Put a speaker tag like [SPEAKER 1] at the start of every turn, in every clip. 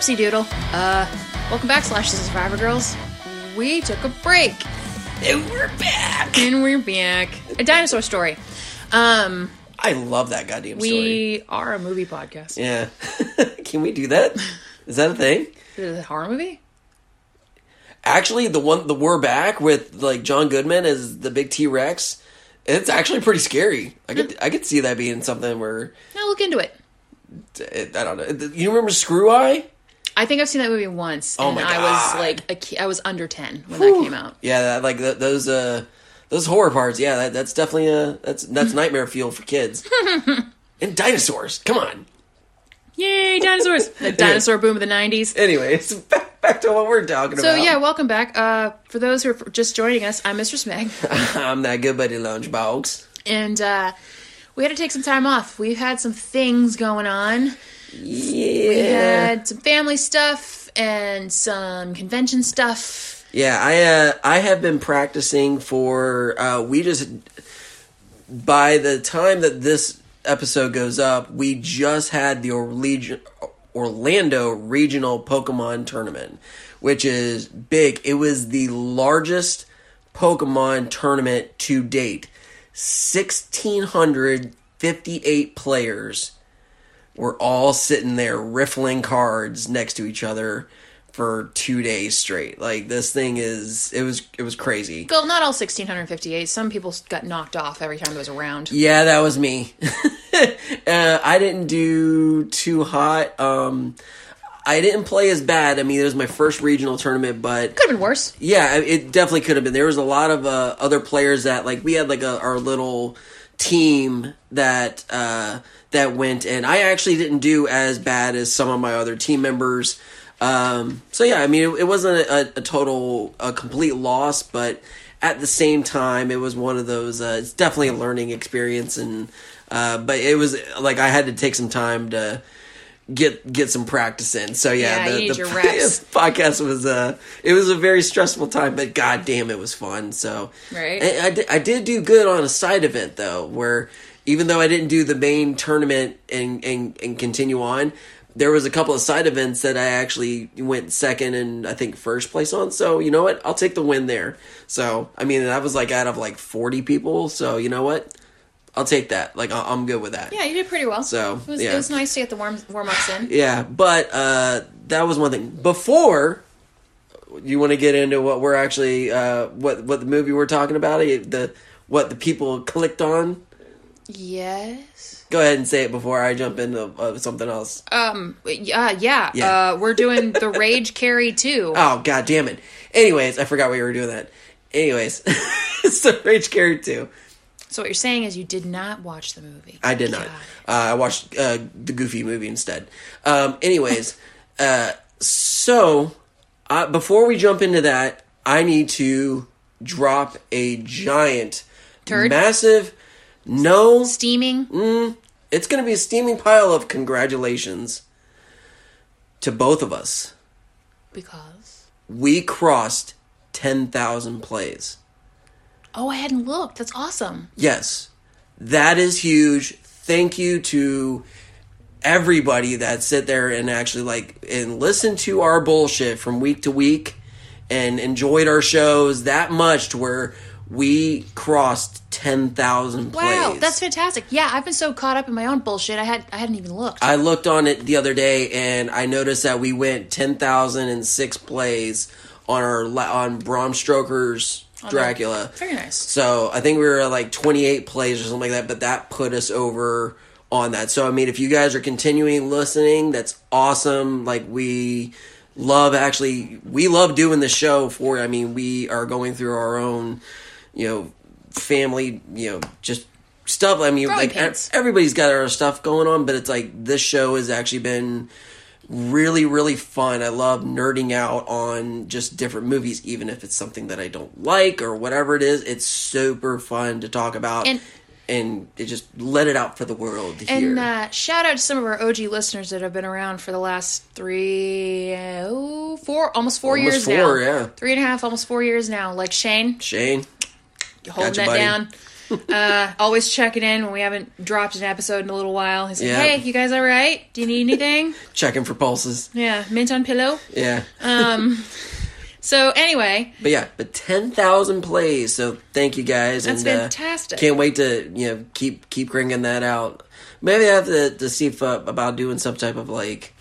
[SPEAKER 1] Whoopsie doodle. Uh, welcome back, Slash is Survivor Girls. We took a break
[SPEAKER 2] And we're back.
[SPEAKER 1] and we're back. A dinosaur story. Um,
[SPEAKER 2] I love that goddamn story.
[SPEAKER 1] we are a movie podcast.
[SPEAKER 2] Yeah. Can we do that? Is that a thing?
[SPEAKER 1] Is it a horror movie?
[SPEAKER 2] Actually, the one the we're back with like John Goodman as the big T Rex. It's actually pretty scary. I could I could see that being something where
[SPEAKER 1] Now look into it.
[SPEAKER 2] it, I don't know. You remember Screw Eye?
[SPEAKER 1] I think I've seen that movie once,
[SPEAKER 2] Oh
[SPEAKER 1] and
[SPEAKER 2] my
[SPEAKER 1] I was like, a I was under ten when that came out.
[SPEAKER 2] Yeah, that, like th those uh those horror parts. Yeah, that, that's definitely a that's that's nightmare fuel for kids. and dinosaurs. Come on.
[SPEAKER 1] Yay, dinosaurs! the dinosaur boom of the '90s.
[SPEAKER 2] Anyways, back, back to what we're talking
[SPEAKER 1] So
[SPEAKER 2] about.
[SPEAKER 1] So yeah, welcome back. Uh, for those who are just joining us, I'm Mr. Smeg,
[SPEAKER 2] I'm that good buddy Lunchbox.
[SPEAKER 1] and uh, we had to take some time off. We've had some things going on.
[SPEAKER 2] Yeah.
[SPEAKER 1] We had some family stuff and some convention stuff.
[SPEAKER 2] Yeah, I uh, I have been practicing for uh, we just by the time that this episode goes up, we just had the Orlando Regional Pokemon Tournament, which is big. It was the largest Pokemon tournament to date. 1658 players were all sitting there riffling cards next to each other for 2 days straight. Like this thing is it was it was crazy.
[SPEAKER 1] Well, not all 1658. Some people got knocked off every time there was a round.
[SPEAKER 2] Yeah, that was me. uh, I didn't do too hot. Um, I didn't play as bad. I mean, it was my first regional tournament, but
[SPEAKER 1] Could have been worse.
[SPEAKER 2] yeah, it definitely could have been. There was a lot of uh, other players that like we had like a, our little team that uh, that went, and I actually didn't do as bad as some of my other team members. Um, so yeah, I mean, it, it wasn't a, a total, a complete loss, but at the same time, it was one of those. Uh, it's definitely a learning experience, and uh, but it was like I had to take some time to get get some practice in. So yeah,
[SPEAKER 1] Yeah,
[SPEAKER 2] the,
[SPEAKER 1] you need
[SPEAKER 2] the podcast was uh it was a very stressful time, but god damn it was fun. So
[SPEAKER 1] Right.
[SPEAKER 2] And I did, I did do good on a side event though, where even though I didn't do the main tournament and and and continue on. There was a couple of side events that I actually went second and I think first place on. So you know what? I'll take the win there. So I mean that was like out of like forty people. So you know what? I'll take that. Like I- I'm good with that.
[SPEAKER 1] Yeah, you did pretty well.
[SPEAKER 2] So,
[SPEAKER 1] it was,
[SPEAKER 2] yeah.
[SPEAKER 1] it was nice to get the warm warm ups in.
[SPEAKER 2] Yeah, but uh, that was one thing. Before, you want to get into what we're actually uh, what what the movie we're talking about? eh, The what the people clicked on.
[SPEAKER 1] Yes.
[SPEAKER 2] Go ahead and say it before I jump into uh, something else.
[SPEAKER 1] Um. Yeah. Yeah.
[SPEAKER 2] Yeah.
[SPEAKER 1] Uh, we're doing the Rage Carrie too.
[SPEAKER 2] Oh god damn it! Anyways, I forgot we were doing that. Anyways, it's the Rage Carrie two.
[SPEAKER 1] So what you're saying is you did not watch the movie.
[SPEAKER 2] I did not. Uh, I watched uh, the Goofy movie instead. Um, anyways, uh, so uh, before we jump into that, I need to drop a giant,
[SPEAKER 1] Turd?
[SPEAKER 2] massive. No,
[SPEAKER 1] Steaming.
[SPEAKER 2] it's going to be a steaming pile of congratulations to both of us.
[SPEAKER 1] Because.
[SPEAKER 2] We crossed ten thousand plays.
[SPEAKER 1] Oh, I hadn't looked. That's awesome.
[SPEAKER 2] Yes, that is huge. Thank you to everybody that sit there and actually like and listen to our bullshit from week to week and enjoyed our shows that much to where we crossed 10,000 plays.
[SPEAKER 1] Wow, that's fantastic. Yeah, I've been so caught up in my own bullshit. I had I hadn't even looked.
[SPEAKER 2] I looked on it the other day and I noticed that we went 10,006 plays on our on Bram Stoker's Dracula.
[SPEAKER 1] Very nice.
[SPEAKER 2] So I think we were like 28 plays or something like that, but that put us over on that. So I mean, if you guys are continuing listening, that's awesome. Like we love actually, we love doing the show for. I mean, we are going through our own, you know, family, you know, just stuff. I mean,
[SPEAKER 1] Growing
[SPEAKER 2] like
[SPEAKER 1] pains.
[SPEAKER 2] everybody's got our stuff going on, but it's like this show has actually been really really fun i love nerding out on just different movies even if it's something that i don't like or whatever it is it's super fun to talk about
[SPEAKER 1] And-
[SPEAKER 2] and it just let it out for the world to hear
[SPEAKER 1] And uh, shout out to some of our OG listeners that have been around for the last three, oh, four, almost four
[SPEAKER 2] Almost
[SPEAKER 1] years
[SPEAKER 2] four,
[SPEAKER 1] now.
[SPEAKER 2] yeah.
[SPEAKER 1] Three and a half, almost four years now. Like Shane,
[SPEAKER 2] shane
[SPEAKER 1] you holding
[SPEAKER 2] Gotcha,
[SPEAKER 1] that
[SPEAKER 2] buddy.
[SPEAKER 1] down. uh, always checking in when we haven't dropped an episode in a little while. He's like,
[SPEAKER 2] Yeah.
[SPEAKER 1] "Hey, you guys all right? Do you need anything?"
[SPEAKER 2] Checking for pulses.
[SPEAKER 1] yeah, mint on pillow.
[SPEAKER 2] Yeah. Um.
[SPEAKER 1] So anyway,
[SPEAKER 2] But yeah, but ten thousand plays. So thank you guys.
[SPEAKER 1] That's
[SPEAKER 2] and, uh,
[SPEAKER 1] fantastic.
[SPEAKER 2] can't wait to you know keep keep cranking that out. Maybe I have to, to see if, uh, about doing some type of like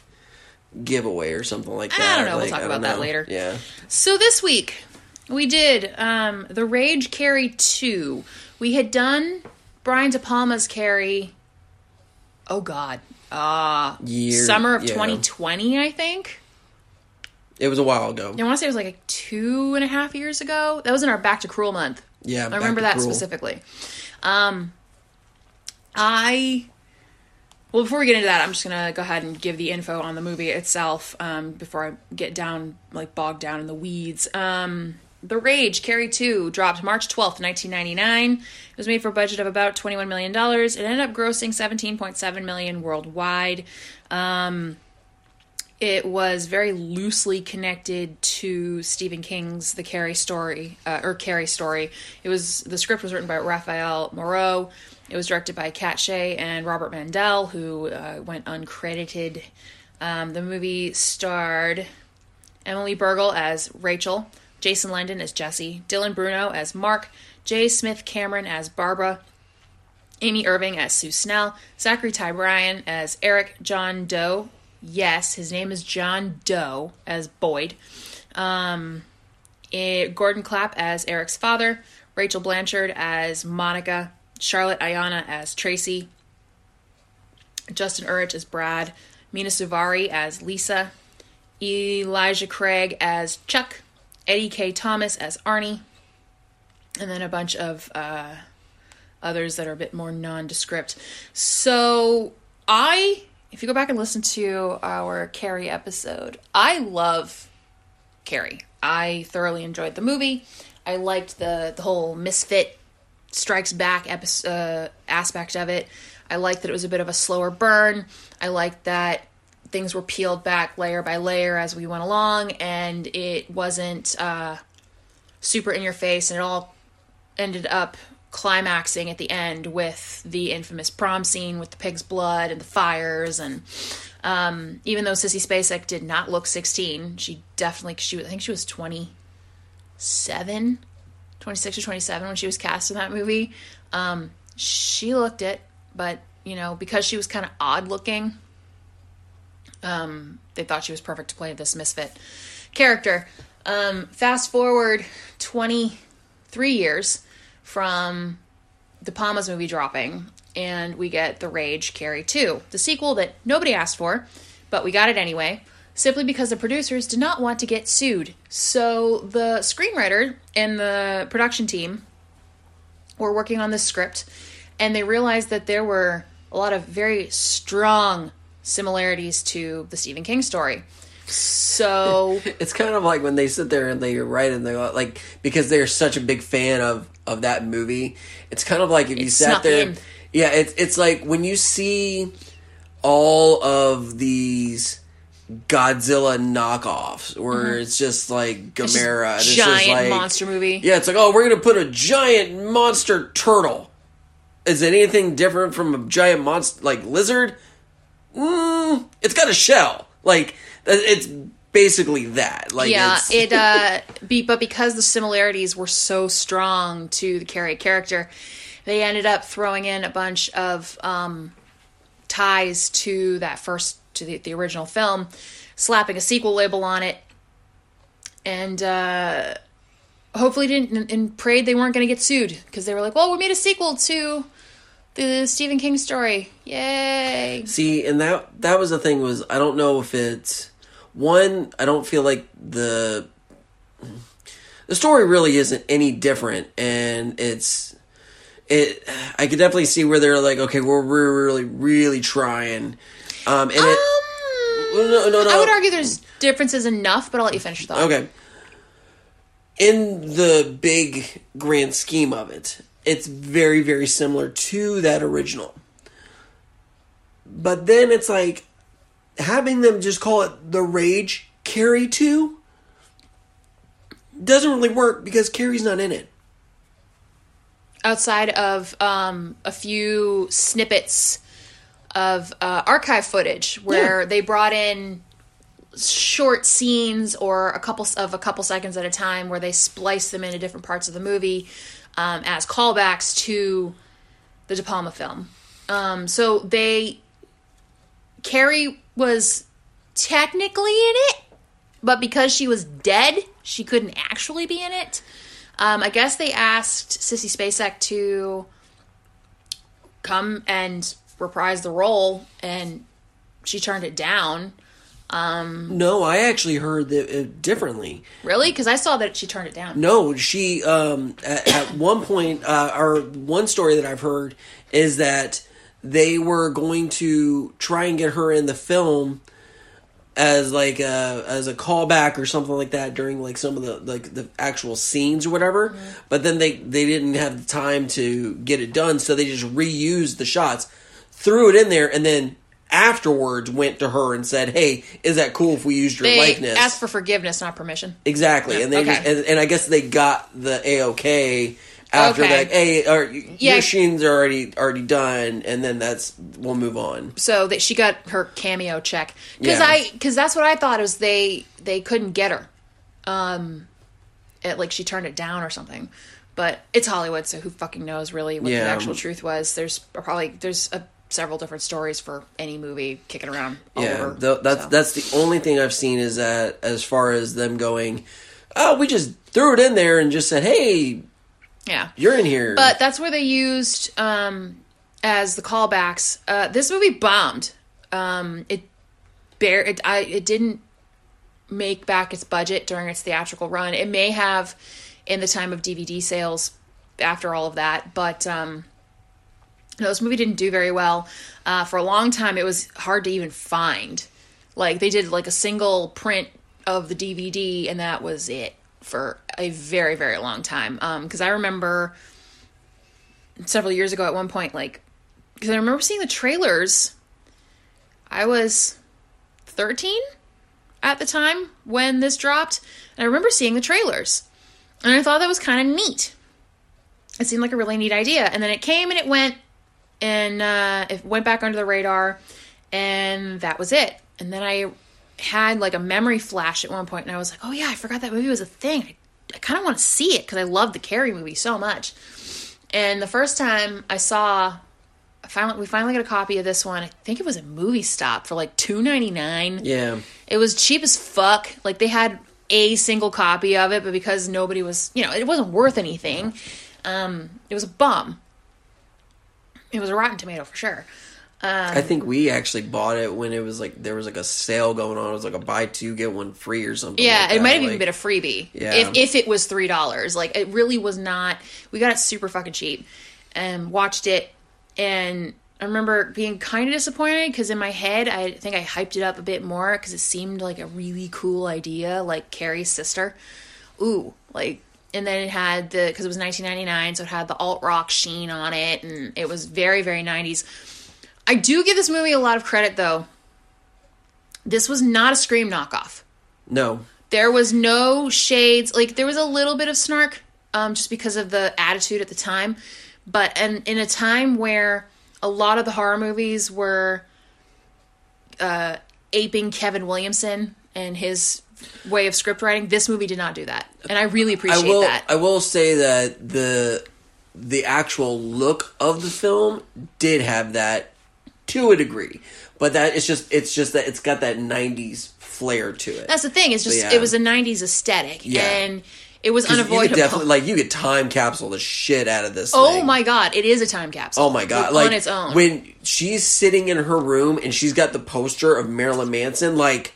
[SPEAKER 2] giveaway or something like that.
[SPEAKER 1] I don't know. We'll
[SPEAKER 2] Like,
[SPEAKER 1] talk about
[SPEAKER 2] don't
[SPEAKER 1] that later.
[SPEAKER 2] Yeah.
[SPEAKER 1] So this week we did um, the Rage Carrie two. We had done Brian De Palma's Carrie. Oh God, uh,
[SPEAKER 2] Year-
[SPEAKER 1] summer of
[SPEAKER 2] yeah.
[SPEAKER 1] 2020, I think.
[SPEAKER 2] It was a while ago.
[SPEAKER 1] I want to say it was like two and a half years ago. That was in our Back to Cruel month.
[SPEAKER 2] Yeah,
[SPEAKER 1] I remember that
[SPEAKER 2] Cruel.
[SPEAKER 1] specifically. Um, I well, before we get into that, I'm just gonna go ahead and give the info on the movie itself um, before I get down like bogged down in the weeds. Um, the Rage Carrie 2 dropped March 12th, 1999. It was made for a budget of about 21 million dollars. It ended up grossing 17.7 million worldwide. Um, it was very loosely connected to Stephen King's The Carrie story, uh, or Carrie story. It was the script was written by Rafael Moreu. It was directed by Kat Shea and Robert Mandel, who uh, went uncredited. Um, the movie starred Emily Bergl as Rachel, Jason London as Jesse, Dylan Bruno as Mark, J. Smith-Cameron as Barbara, Amy Irving as Sue Snell, Zachary Ty Bryan as Eric John Doe. Yes, his name is John Doe as Boyd. Um, eh, Gordon Clapp as Eric's father, Rachel Blanchard as Monica, Charlotte Ayana as Tracy, Justin Urich as Brad, Mina Suvari as Lisa, Elijah Craig as Chuck, Eddie Kaye Thomas as Arnie, and then a bunch of uh, others that are a bit more nondescript. So I, if you go back and listen to our Carrie episode, I love Carrie. I thoroughly enjoyed the movie. I liked the the whole misfit strikes back episode, uh, aspect of it. I liked that it was a bit of a slower burn. I liked that things were peeled back layer by layer as we went along, and it wasn't uh, super in your face, and it all ended up climaxing at the end with the infamous prom scene with the pig's blood and the fires and um, even though Sissy Spacek did not look 16 she definitely she I think she was 27 26 or 27 when she was cast in that movie. Um, she looked it but you know because she was kind of odd looking um, they thought she was perfect to play this misfit character um, fast forward 23 years from De Palma's movie dropping, and we get The Rage Carrie 2, the sequel that nobody asked for, but we got it anyway, simply because the producers did not want to get sued. So the screenwriter and the production team were working on this script, and they realized that there were a lot of very strong similarities to the Stephen King story. So
[SPEAKER 2] It's kind of like when they sit there and they write and they go like because they're such a big fan of of that movie. It's kind of like if you sat there.
[SPEAKER 1] in.
[SPEAKER 2] Yeah, it's it's like when you see all of these Godzilla knockoffs, where it's just like Gamera, it's just
[SPEAKER 1] Mm-hmm. giant
[SPEAKER 2] like-
[SPEAKER 1] monster movie.
[SPEAKER 2] Yeah, it's like oh, we're gonna put a giant monster turtle. Is it anything different from a giant monster like lizard? Mm, it's got a shell. Like it's basically that. Like
[SPEAKER 1] yeah, it uh be but because the similarities were so strong to the Carrie character, they ended up throwing in a bunch of um ties to that first to the, the original film, slapping a sequel label on it, and uh hopefully didn't and, and prayed they weren't going to get sued because they were like, "Well, we made a sequel to the Stephen King story. Yay!"
[SPEAKER 2] See, and that that was the thing was I don't know if it's one. I don't feel like the the story really isn't any different, and it's it. I could definitely see where they're like, okay, we're, we're really really trying, um, and it.
[SPEAKER 1] Um,
[SPEAKER 2] no, no, no.
[SPEAKER 1] I would argue there's differences enough, but I'll let you finish your thought.
[SPEAKER 2] Okay. In the big grand scheme of it, it's very, very similar to that original. But then it's like having them just call it the Rage Carrie 2 doesn't really work because Carrie's not in it.
[SPEAKER 1] outside of um, a few snippets of uh, archive footage where
[SPEAKER 2] Yeah.
[SPEAKER 1] they brought in short scenes or a couple of a couple seconds at a time where they splice them into different parts of the movie um, as callbacks to the De Palma film. Um, so they Carrie was technically in it, but because she was dead, she couldn't actually be in it. Um, I guess they asked Sissy Spacek to come and reprise the role, and she turned it down.
[SPEAKER 2] No, I actually heard that uh, differently.
[SPEAKER 1] Really? Because I saw that she turned it down.
[SPEAKER 2] No, she um at, at one point uh or one story that I've heard is that they were going to try and get her in the film as like a as a callback or something like that during like some of the like the actual scenes or whatever. But then they they didn't have the time to get it done, so they just reused the shots, threw it in there, and then afterwards went to her and said, "Hey, is that cool if we used your
[SPEAKER 1] They
[SPEAKER 2] likeness?"
[SPEAKER 1] asked for forgiveness, not permission.
[SPEAKER 2] Exactly, and they
[SPEAKER 1] Okay.
[SPEAKER 2] just, and, and I guess they got the a okay after
[SPEAKER 1] Okay.
[SPEAKER 2] like, hey, or,
[SPEAKER 1] Yeah.
[SPEAKER 2] your scenes are already already done, and then that's we'll move on.
[SPEAKER 1] so that she got her cameo check because
[SPEAKER 2] Yeah.
[SPEAKER 1] I because that's what I thought was they they couldn't get her, um, it, like she turned it down or something. But it's Hollywood, so who fucking knows really what the actual truth was? There's probably there's a, several different stories for any movie kicking around all
[SPEAKER 2] Yeah, th- that's
[SPEAKER 1] so.
[SPEAKER 2] that's the only thing I've seen is that as far as them going, oh, we just threw it in there and just said, hey,
[SPEAKER 1] yeah.
[SPEAKER 2] you're in here.
[SPEAKER 1] But that's where they used um, as the callbacks. Uh, this movie bombed. Um, it bare it I it didn't make back its budget during its theatrical run. It may have in the time of DVD sales after all of that, but um, no, this movie didn't do very well. Uh, for a long time, it was hard to even find. Like they did like a single print of the DVD, and that was it for a very very long time. Because I remember several years ago at one point, like because I remember seeing the trailers. I was thirteen at the time when this dropped, and I remember seeing the trailers, and I thought that was kind of neat. It seemed like a really neat idea, and then it came and it went, and uh, it went back under the radar, and that was it. And then I had like a memory flash at one point, and I was like, "Oh yeah, I forgot that movie was a thing. I, I kind of want to see it because I love the Carrie movie so much." And the first time I saw, I finally we finally got a copy of this one. I think it was a movie stop for like two ninety nine.
[SPEAKER 2] yeah,
[SPEAKER 1] It was cheap as fuck. Like they had a single copy of it, but because nobody was, you know, it wasn't worth anything. Um, it was a bum. It was a Rotten Tomato for sure.
[SPEAKER 2] Um, I think we actually bought it when it was like there was like a sale going on. It was like a buy two get one free or something.
[SPEAKER 1] Yeah,
[SPEAKER 2] like
[SPEAKER 1] it might have even
[SPEAKER 2] Like,
[SPEAKER 1] been a freebie.
[SPEAKER 2] Yeah.
[SPEAKER 1] If if it was three dollars, like it really was not. We got it super fucking cheap, and watched it, and I remember being kind of disappointed because in my head I think I hyped it up a bit more because it seemed like a really cool idea, like Carrie's sister. Ooh, like. And then it had the because it was 1999, so it had the alt rock sheen on it, and it was very very 90s. I do give this movie a lot of credit though. This was not a Scream knockoff
[SPEAKER 2] no.
[SPEAKER 1] there was no shades like there was a little bit of snark um, just because of the attitude at the time but and in a time where a lot of the horror movies were uh, aping kevin williamson and his way of script writing this movie did not do that and i really
[SPEAKER 2] I
[SPEAKER 1] appreciate
[SPEAKER 2] will.
[SPEAKER 1] that
[SPEAKER 2] I will say that the the actual look of the film did have that to a degree, but that it's just it's just that it's got that '90s flair to it.
[SPEAKER 1] that's the thing it's just
[SPEAKER 2] Yeah.
[SPEAKER 1] it was a 90s aesthetic
[SPEAKER 2] Yeah.
[SPEAKER 1] and it was
[SPEAKER 2] 'Cause You
[SPEAKER 1] unavoidable
[SPEAKER 2] could definitely like you could time capsule the shit out of this.
[SPEAKER 1] oh
[SPEAKER 2] thing.
[SPEAKER 1] my god it is a time capsule
[SPEAKER 2] Oh my god! like on
[SPEAKER 1] its own
[SPEAKER 2] when she's sitting in her room and she's got the poster of Marilyn Manson, like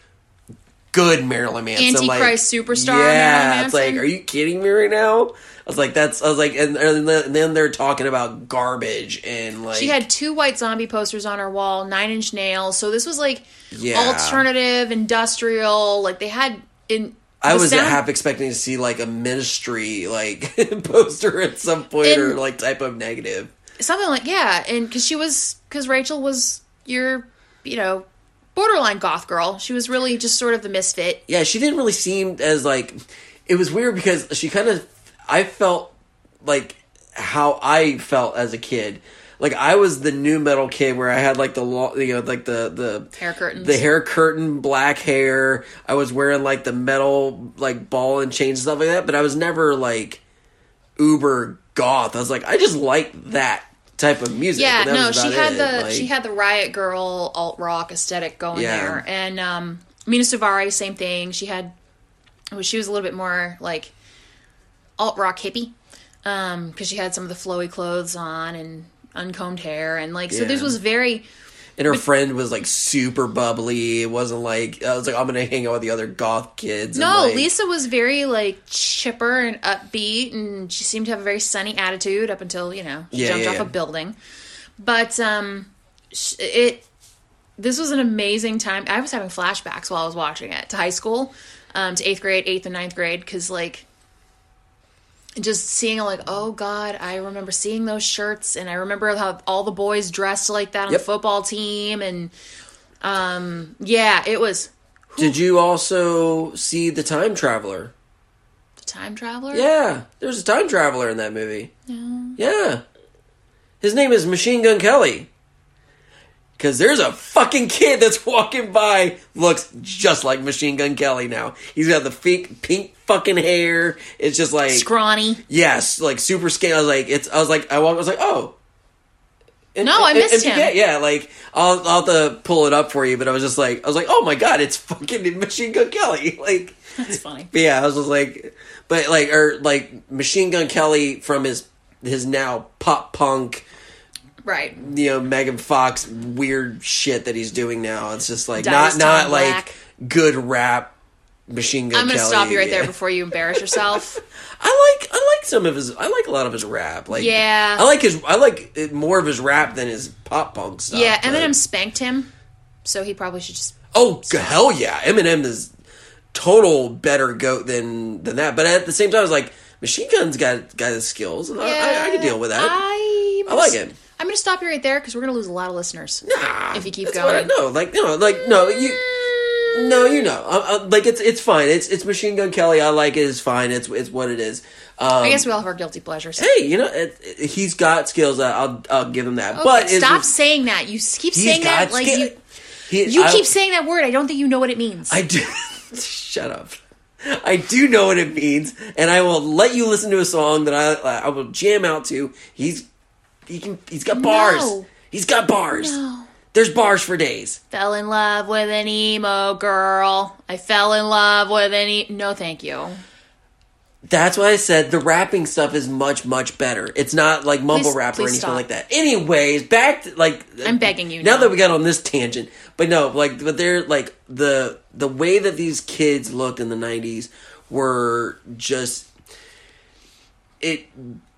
[SPEAKER 2] good Marilyn Manson,
[SPEAKER 1] Antichrist
[SPEAKER 2] like,
[SPEAKER 1] superstar
[SPEAKER 2] Yeah, it's like, are you kidding me right now? I was like, that's. I was like, and, and then they're talking about garbage and like
[SPEAKER 1] She had two white zombie posters on her wall, Nine Inch Nails. So this was like
[SPEAKER 2] Yeah.
[SPEAKER 1] alternative, industrial. Like they had in.
[SPEAKER 2] I was
[SPEAKER 1] sound-
[SPEAKER 2] half expecting to see like a ministry like poster at some point
[SPEAKER 1] And-
[SPEAKER 2] or like Type O Negative.
[SPEAKER 1] something like yeah, and because she was because Rachel was your you know borderline goth girl. She was really just sort of the misfit.
[SPEAKER 2] yeah, she didn't really seem as like. It was weird because she kind of. I felt like how I felt as a kid. Like I was the nu metal kid where I had like the lo- you know like the the
[SPEAKER 1] Hair curtains.
[SPEAKER 2] the hair curtain, black hair. I was wearing like the metal like ball and chain stuff like that, but I was never like uber goth. I was like I just like that type of music.
[SPEAKER 1] Yeah,
[SPEAKER 2] that
[SPEAKER 1] no,
[SPEAKER 2] was
[SPEAKER 1] she had
[SPEAKER 2] it.
[SPEAKER 1] the
[SPEAKER 2] Like,
[SPEAKER 1] she had the riot girl alt rock aesthetic going
[SPEAKER 2] Yeah.
[SPEAKER 1] there, and um, Mina Suvari, same thing. She had, she was a little bit more like alt rock hippie, um, because she had some of the flowy clothes on and uncombed hair, and like so this was very
[SPEAKER 2] and her friend was like super bubbly. It wasn't like I was like I'm gonna hang out with the other goth kids. and,
[SPEAKER 1] no.
[SPEAKER 2] like-
[SPEAKER 1] Lisa was very like chipper and upbeat, and she seemed to have a very sunny attitude up until you know she
[SPEAKER 2] Yeah,
[SPEAKER 1] jumped
[SPEAKER 2] yeah,
[SPEAKER 1] off
[SPEAKER 2] yeah.
[SPEAKER 1] a building. But um, it this was an amazing time. I was having flashbacks while I was watching it to high school, um, to eighth grade, eighth and ninth grade, because like just seeing like, oh god, I remember seeing those shirts, and I remember how all the boys dressed like that on
[SPEAKER 2] Yep.
[SPEAKER 1] the football team, and um, yeah, it was
[SPEAKER 2] Did you also see the time traveler?
[SPEAKER 1] the time traveler.
[SPEAKER 2] Yeah, there's a time traveler in that movie. Yeah. His name is Machine Gun Kelly. Cause there's a fucking kid that's walking by, looks just like Machine Gun Kelly now. He's got the pink, pink fucking hair. It's just like
[SPEAKER 1] scrawny.
[SPEAKER 2] yes, like super skinny. I was like, it's. I was like, I walked. I was like, oh. And-
[SPEAKER 1] No, I
[SPEAKER 2] and-
[SPEAKER 1] missed
[SPEAKER 2] and-
[SPEAKER 1] him.
[SPEAKER 2] Yeah, yeah, like I'll I'll have to pull it up for you, but I was just like, I was like, oh my god, it's fucking Machine Gun Kelly. Like,
[SPEAKER 1] That's funny.
[SPEAKER 2] yeah, I was just like, but like, or like Machine Gun Kelly from his his now pop punk,
[SPEAKER 1] Right.
[SPEAKER 2] you know, Megan Fox weird shit that he's doing now. It's just like
[SPEAKER 1] Dyes
[SPEAKER 2] not not
[SPEAKER 1] Tom
[SPEAKER 2] like good rap. Machine Gun
[SPEAKER 1] I'm gonna
[SPEAKER 2] Kelly.
[SPEAKER 1] stop you right there before you embarrass yourself.
[SPEAKER 2] I like I like some of his I like a lot of his rap. Like
[SPEAKER 1] Yeah.
[SPEAKER 2] I like his I like it, more of his rap than his pop punk stuff.
[SPEAKER 1] yeah, Eminem spanked him, so he probably should just.
[SPEAKER 2] Oh g- hell yeah, Eminem is total better goat than than that. But at the same time, I was like Machine Gun's got got his skills, and I, I, I can deal with that.
[SPEAKER 1] I,
[SPEAKER 2] I like it.
[SPEAKER 1] I'm gonna stop you right there because we're gonna lose a lot of listeners
[SPEAKER 2] Nah,
[SPEAKER 1] if you keep going.
[SPEAKER 2] No, like no, like no, you. No, you know, uh, uh, like it's it's fine. It's it's Machine Gun Kelly. I like it. It's fine. It's it's what it is. Um,
[SPEAKER 1] I guess we all have our guilty pleasures.
[SPEAKER 2] hey, you know, it, it- he's got skills. I'll I'll give him that. but it's
[SPEAKER 1] stop
[SPEAKER 2] just-
[SPEAKER 1] saying that. You keep saying that like
[SPEAKER 2] skill-
[SPEAKER 1] you.
[SPEAKER 2] he-
[SPEAKER 1] You
[SPEAKER 2] I-
[SPEAKER 1] keep saying that word. I don't think you know what it means.
[SPEAKER 2] I do. Shut up. I do know what it means, and I will let you listen to a song that I I will jam out to. He's he can he's got bars.
[SPEAKER 1] No.
[SPEAKER 2] He's got bars.
[SPEAKER 1] No.
[SPEAKER 2] There's bars for days.
[SPEAKER 1] fell in love with an emo girl. I fell in love with an e- no, thank you.
[SPEAKER 2] That's why I said the rapping stuff is much much better. It's not like mumble
[SPEAKER 1] Please-
[SPEAKER 2] rap or
[SPEAKER 1] please
[SPEAKER 2] anything
[SPEAKER 1] stop.
[SPEAKER 2] like that. Anyways, back to like
[SPEAKER 1] I'm begging you
[SPEAKER 2] Now
[SPEAKER 1] now.
[SPEAKER 2] that we got on this tangent, but no, like but they're like the the way that these kids looked in the '90s were just it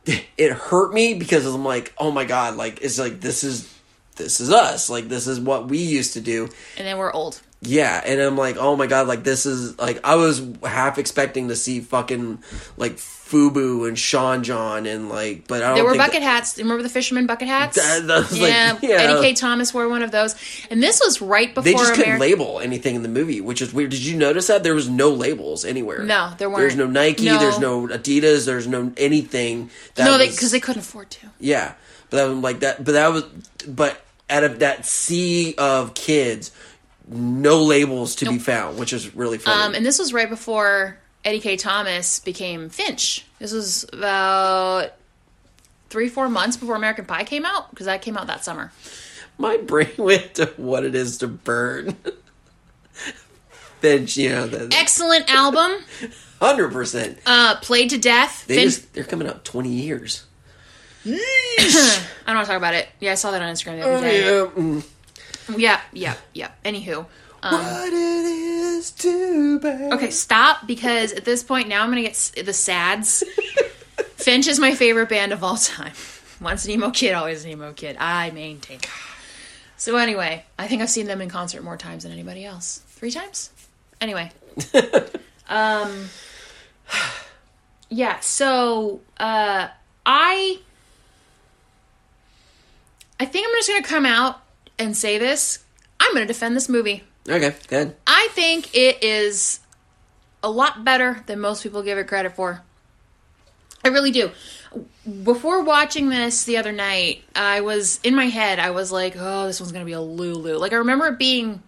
[SPEAKER 2] it hurt me because I'm like, oh my god, like it's like this is this is us, like this is what we used to do.
[SPEAKER 1] And then we're old.
[SPEAKER 2] Yeah, and I'm like, oh my god, like this is like I was half expecting to see fucking like Fubu and Sean John and like, but I don't.
[SPEAKER 1] There were bucket hats. Remember the fisherman bucket hats?
[SPEAKER 2] That- that was like-
[SPEAKER 1] yeah,
[SPEAKER 2] yeah.
[SPEAKER 1] Eddie Kaye Thomas wore one of those. And this was right before
[SPEAKER 2] They just couldn't label anything in the movie, which is weird. Did you notice that there was no labels anywhere?
[SPEAKER 1] No, there weren't.
[SPEAKER 2] There's no Nike.
[SPEAKER 1] No.
[SPEAKER 2] There's no Adidas. There's no anything. That
[SPEAKER 1] no, because they couldn't afford to.
[SPEAKER 2] Yeah, but that was like that. But that was but out of that sea of kids, no labels to be found, which is really funny.
[SPEAKER 1] Um, and this was right before Eddie Kaye Thomas became Finch. This was about three, four months before American Pie came out because that came out that summer.
[SPEAKER 2] My brain went to what it is to burn. Finch, you know, the
[SPEAKER 1] Excellent album.
[SPEAKER 2] hundred percent.
[SPEAKER 1] Uh, played to death.
[SPEAKER 2] They
[SPEAKER 1] Finch.
[SPEAKER 2] just they're coming up twenty years.
[SPEAKER 1] I don't want to talk about it. Yeah, I saw that on Instagram the other day.
[SPEAKER 2] mm.
[SPEAKER 1] Yeah, yeah, yeah. Anywho.
[SPEAKER 2] what it is to bad.
[SPEAKER 1] Okay, stop because at this point now I'm gonna get s- the sads. Finch is my favorite band of all time. Once an emo kid, always an emo kid. I maintain. So anyway, I think I've seen them in concert more times than anybody else. Three times. Anyway, um, yeah. So uh, I, I think I'm just gonna come out and say this. I'm gonna defend this movie.
[SPEAKER 2] Okay, good.
[SPEAKER 1] I think it is a lot better than most people give it credit for. I really do. Before watching this the other night, I was in my head. I was like, "Oh, this one's gonna be a Lulu." Like I remember it being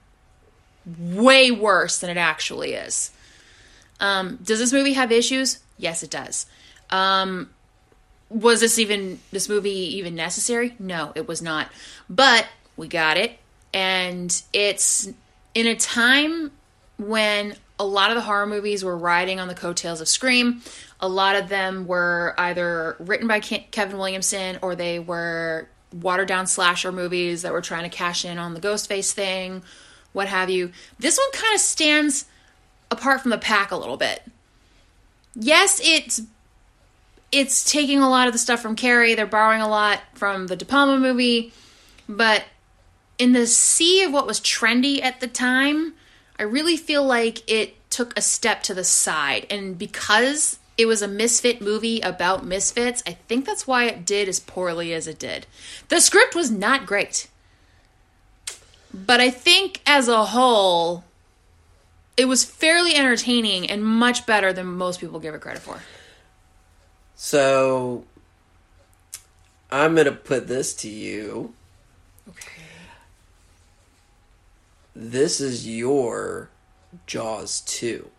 [SPEAKER 1] way worse than it actually is. Um, does this movie have issues? Yes, it does. Um, was this even this movie even necessary? No, it was not. But we got it, and it's in a time when a lot of the horror movies were riding on the coattails of Scream. A lot of them were either written by Kevin Williamson or they were watered down slasher movies that were trying to cash in on the Ghostface thing, what have you. This one kind of stands apart from the pack a little bit. Yes, it's it's taking a lot of the stuff from Carrie. They're borrowing a lot from the De Palma movie, but in the sea of what was trendy at the time, I really feel like it took a step to the side. And because it was a misfit movie about misfits, I think that's why it did as poorly as it did. The script was not great. But I think as a whole, it was fairly entertaining and much better than most people give it credit for.
[SPEAKER 2] So I'm gonna put this to you.
[SPEAKER 1] Okay.
[SPEAKER 2] This is your Jaws two.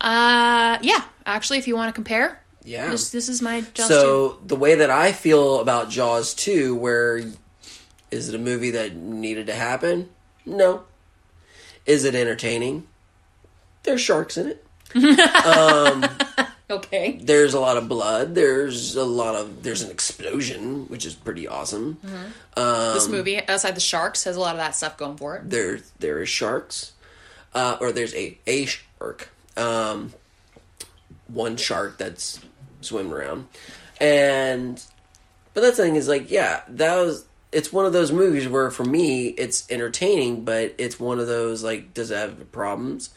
[SPEAKER 1] Uh, yeah. Actually, if you want to compare,
[SPEAKER 2] Yeah.
[SPEAKER 1] this this is my Jaws
[SPEAKER 2] so the way that I feel about Jaws 2, where is it a movie that needed to happen? No. Is it entertaining? There's sharks in it.
[SPEAKER 1] two. Okay.
[SPEAKER 2] There's a lot of blood. There's a lot of there's an explosion, which is pretty awesome. Um,
[SPEAKER 1] This movie, outside the sharks, has a lot of that stuff going for it.
[SPEAKER 2] there there is sharks, uh, or there's a a shark, um, one shark that's swimming around, and but that's the thing is like yeah that was it's one of those movies where for me it's entertaining, but it's one of those like does it have problems?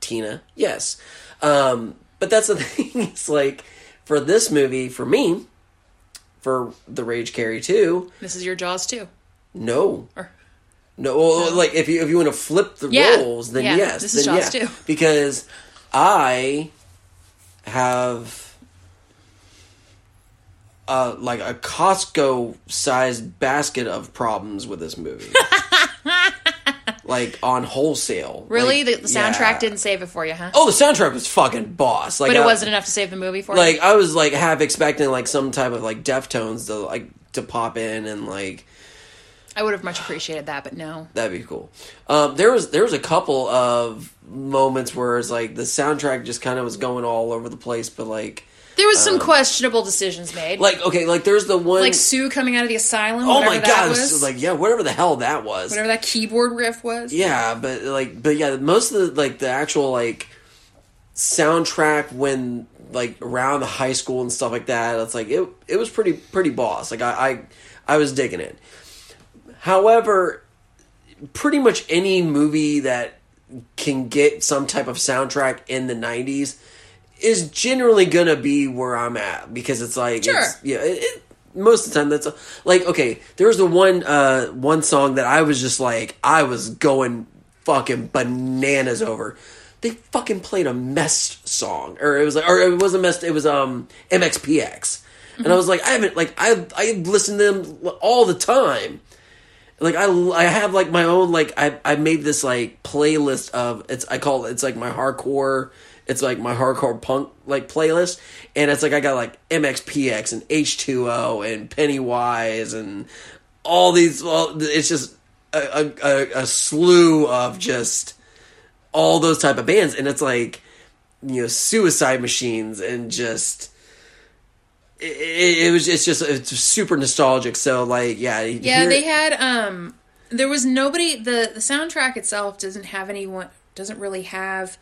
[SPEAKER 2] Tina, yes, um, but that's the thing. It's like for this movie for me. For the Rage Carrie 2,
[SPEAKER 1] This is your Jaws too.
[SPEAKER 2] no.
[SPEAKER 1] Or-
[SPEAKER 2] No, well, like if you if you want to flip the
[SPEAKER 1] Yeah.
[SPEAKER 2] roles, then
[SPEAKER 1] Yeah.
[SPEAKER 2] yes,
[SPEAKER 1] This is
[SPEAKER 2] then
[SPEAKER 1] Jaws
[SPEAKER 2] yeah. Because I have uh like a Costco sized basket of problems with this movie. like on wholesale.
[SPEAKER 1] Really,
[SPEAKER 2] Like,
[SPEAKER 1] the, the soundtrack
[SPEAKER 2] yeah.
[SPEAKER 1] didn't save it for you, huh?
[SPEAKER 2] Oh, the soundtrack was fucking boss. Like
[SPEAKER 1] but it
[SPEAKER 2] I-
[SPEAKER 1] wasn't enough to save the movie for you.
[SPEAKER 2] like I was like half expecting like some type of like Deftones to like to pop in and like
[SPEAKER 1] I would have much appreciated that, but no.
[SPEAKER 2] That'd be cool. Um, there was there was a couple of moments where it's like the soundtrack just kind of was going all over the place, but like
[SPEAKER 1] There was some questionable decisions made, like,
[SPEAKER 2] Um, okay, like there's the one like
[SPEAKER 1] Sue coming out of the asylum.
[SPEAKER 2] oh my god,
[SPEAKER 1] was
[SPEAKER 2] like yeah, whatever the hell that was.
[SPEAKER 1] whatever that keyboard riff was.
[SPEAKER 2] Yeah, but like but yeah, most of the like the actual like soundtrack when like around the high school and stuff like that, it's like it it was pretty pretty boss. Like I I, I was digging it. However, pretty much any movie that can get some type of soundtrack in the 90s is generally gonna be where I'm at because it's like
[SPEAKER 1] Sure.
[SPEAKER 2] it's, yeah it, it, most of the time that's like okay there was the one uh one song that I was just like I was going fucking bananas over. They fucking played a Mest song or it was like or it wasn't Mest it was um MXPX and I was like I haven't like I I listened to them all the time. Like I, I have like my own like I I made this like playlist of it's I call it it's like my hardcore it's like my hardcore punk like playlist. And it's like I got like MXPX and H2O and Pennywise and all these well it's just a, a, a, a slew of just all those type of bands. And it's like you know suicide machines and just it, it, it was it's just it's super nostalgic. So like yeah
[SPEAKER 1] Yeah, they had um there was nobody the the soundtrack itself doesn't have anyone doesn't really have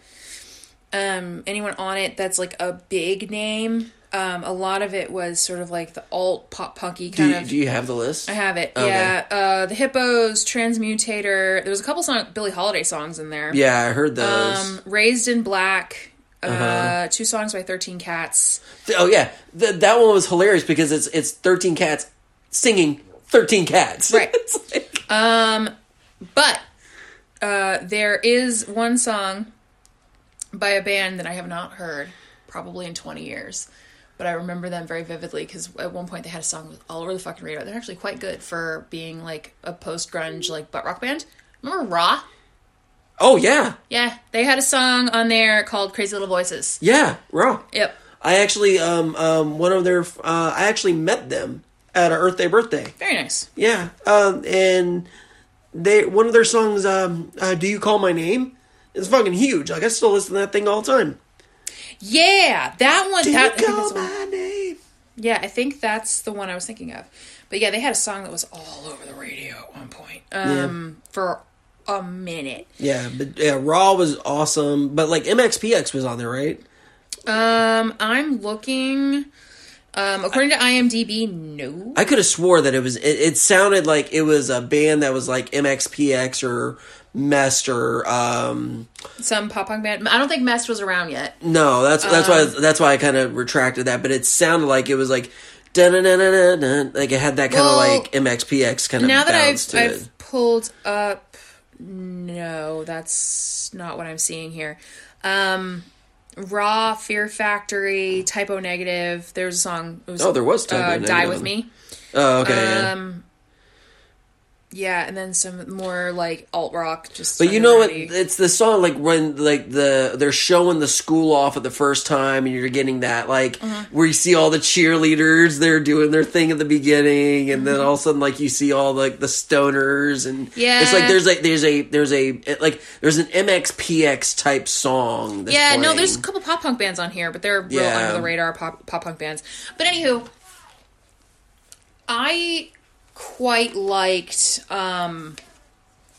[SPEAKER 1] um anyone on it that's like a big name. Um a lot of it was sort of like the alt pop punky
[SPEAKER 2] Do
[SPEAKER 1] kind
[SPEAKER 2] you,
[SPEAKER 1] of
[SPEAKER 2] do you have the list?
[SPEAKER 1] I have it.
[SPEAKER 2] Okay.
[SPEAKER 1] Yeah. Uh the Hippos, Transmutator. There was a couple song Billie Holiday songs in there.
[SPEAKER 2] Yeah, I heard those.
[SPEAKER 1] Um Raised in Black. uh
[SPEAKER 2] Uh-huh.
[SPEAKER 1] two songs by 13 Cats.
[SPEAKER 2] oh yeah, Th- that one was hilarious because it's it's thirteen cats singing thirteen cats.
[SPEAKER 1] Right.
[SPEAKER 2] Like-
[SPEAKER 1] But uh, there is one song by a band that I have not heard probably in 20 years. But I remember them very vividly because at one point they had a song all over the fucking radio. They're actually quite good for being like a post grunge like butt rock band. Remember Raw?
[SPEAKER 2] Oh yeah,
[SPEAKER 1] Yeah, they had a song on there called Crazy Little Voices.
[SPEAKER 2] yeah, raw.
[SPEAKER 1] Yep.
[SPEAKER 2] I actually um um one of their uh, I actually met them at our Earth Day birthday.
[SPEAKER 1] Very nice.
[SPEAKER 2] Yeah, um, and they one of their songs, um, uh, "Do You Call My Name," is fucking huge. Like I still listen to that thing all the time.
[SPEAKER 1] Yeah, that one.
[SPEAKER 2] Do
[SPEAKER 1] that,
[SPEAKER 2] you call my name?
[SPEAKER 1] yeah, I think that's the one I was thinking of. But yeah, they had a song that was all over the radio at one point. Um, for a minute.
[SPEAKER 2] Yeah, but yeah, Raw was awesome. But like MXPX was on there, right?
[SPEAKER 1] Um, I'm looking. Um, according to IMDb, no.
[SPEAKER 2] I could have swore that it was. It, it sounded like it was a band that was like MXPX or Mest or um.
[SPEAKER 1] Some pop punk band. I don't think Mest was around yet.
[SPEAKER 2] No, that's that's
[SPEAKER 1] Um,
[SPEAKER 2] why that's why I kind of retracted that. But it sounded like it was like. dun-dun-dun-dun-dun, Like it had that kind of
[SPEAKER 1] Well,
[SPEAKER 2] like MXPX kind of
[SPEAKER 1] Now that I've I've pulled up, no, that's not what I'm seeing here. Um, Raw, Fear Factory, Type O Negative. There's a song. It was,
[SPEAKER 2] Oh, there was Type O
[SPEAKER 1] uh, Die with Me.
[SPEAKER 2] Oh, okay.
[SPEAKER 1] Um, yeah, and then some more like alt rock. Just
[SPEAKER 2] But you know what?
[SPEAKER 1] underready.
[SPEAKER 2] It's the song like when like the they're showing the school off at the first time, and you're getting that like
[SPEAKER 1] Uh-huh.
[SPEAKER 2] where you see all the cheerleaders, they're doing their thing at the beginning, and then all of a sudden like you see all like the stoners, and
[SPEAKER 1] yeah, it's
[SPEAKER 2] like there's like there's a there's a like there's an MXPX type song. That's
[SPEAKER 1] Yeah, no, there's a couple pop punk bands on here, but they're real
[SPEAKER 2] Yeah.
[SPEAKER 1] under the radar pop pop punk bands. But anywho, I quite liked. um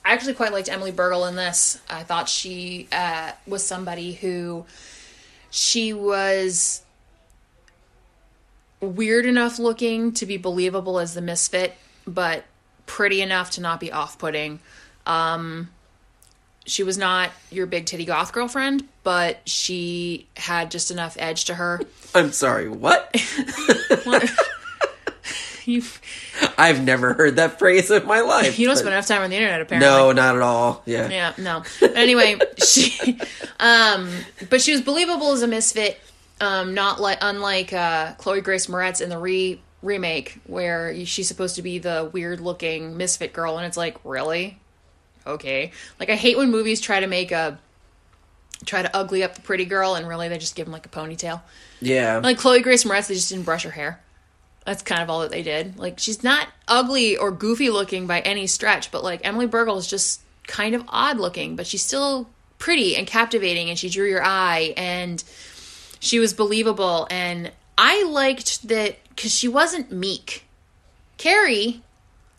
[SPEAKER 1] I actually quite liked Emily Bergl in this. I thought she uh, was somebody who she was weird enough looking to be believable as the misfit, but pretty enough to not be off putting. Um, she was not your big titty goth girlfriend, but she had just enough edge to her.
[SPEAKER 2] I'm sorry, what? I've never heard that phrase in my life.
[SPEAKER 1] you don't spend enough time on the internet apparently.
[SPEAKER 2] No, not at all. Yeah.
[SPEAKER 1] Yeah, no. But anyway, she um but she was believable as a misfit, um not like unlike uh Chloe Grace Moretz in the re remake where she's supposed to be the weird looking misfit girl and it's like, really? Okay. Like I hate when movies try to make a try to ugly up the pretty girl and really they just give them like a ponytail.
[SPEAKER 2] Yeah.
[SPEAKER 1] Like Chloe Grace Moretz, they just didn't brush her hair. That's kind of all that they did. Like she's not ugly or goofy looking by any stretch, but like Emily Bergl is just kind of odd looking, but she's still pretty and captivating and she drew your eye and she was believable and I liked that cuz she wasn't meek. Carrie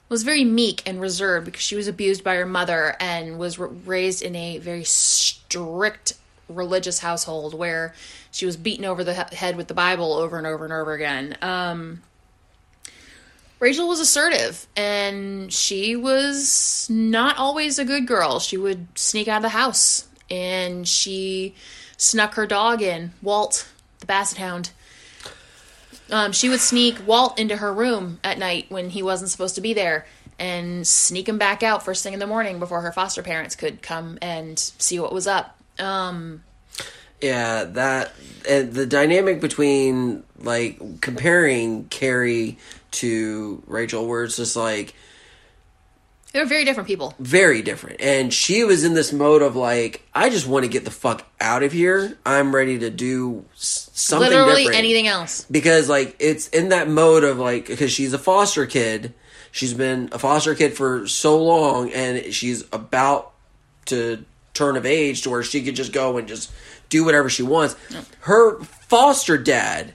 [SPEAKER 1] was very meek and reserved because she was abused by her mother and was raised in a very strict religious household where she was beaten over the head with the Bible over and over and over again. Um, Rachel was assertive and she was not always a good girl. She would sneak out of the house and she snuck her dog in, Walt, the basset hound. Um, she would sneak Walt into her room at night when he wasn't supposed to be there and sneak him back out first thing in the morning before her foster parents could come and see what was up. Um,
[SPEAKER 2] Yeah, that and the dynamic between like comparing Carrie to Rachel, where it's just like
[SPEAKER 1] they were very different people.
[SPEAKER 2] very different, and she was in this mode of like, I just want to get the fuck out of here. I'm ready to do something
[SPEAKER 1] Literally
[SPEAKER 2] different.
[SPEAKER 1] anything else.
[SPEAKER 2] because like it's in that mode of like because she's a foster kid she's been a foster kid for so long and she's about to turn of age to where she could just go and just do whatever she wants her foster dad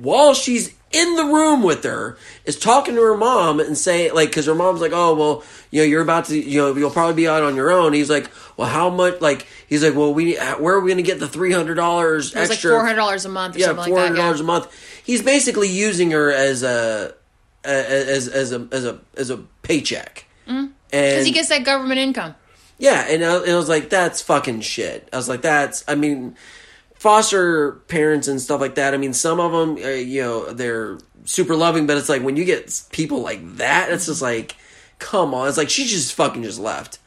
[SPEAKER 2] while she's in the room with her is talking to her mom and saying like because her mom's like oh well you know you're about to you know you'll probably be out on your own he's like well how much like he's like well we where are we gonna get the $300
[SPEAKER 1] It was like
[SPEAKER 2] extra
[SPEAKER 1] four hundred dollars a month or
[SPEAKER 2] yeah,
[SPEAKER 1] something
[SPEAKER 2] four
[SPEAKER 1] like
[SPEAKER 2] hundred
[SPEAKER 1] that. Yeah.
[SPEAKER 2] a month. He's basically using her as a as as a as a as a paycheck.
[SPEAKER 1] Because
[SPEAKER 2] And
[SPEAKER 1] he gets that government income.
[SPEAKER 2] Yeah, and I, and I was like, that's fucking shit. I was like, that's. I mean, foster parents and stuff like that. I mean, some of them, uh, you know, they're super loving, but it's like when you get people like that, it's just like, come on. It's like she just fucking just left.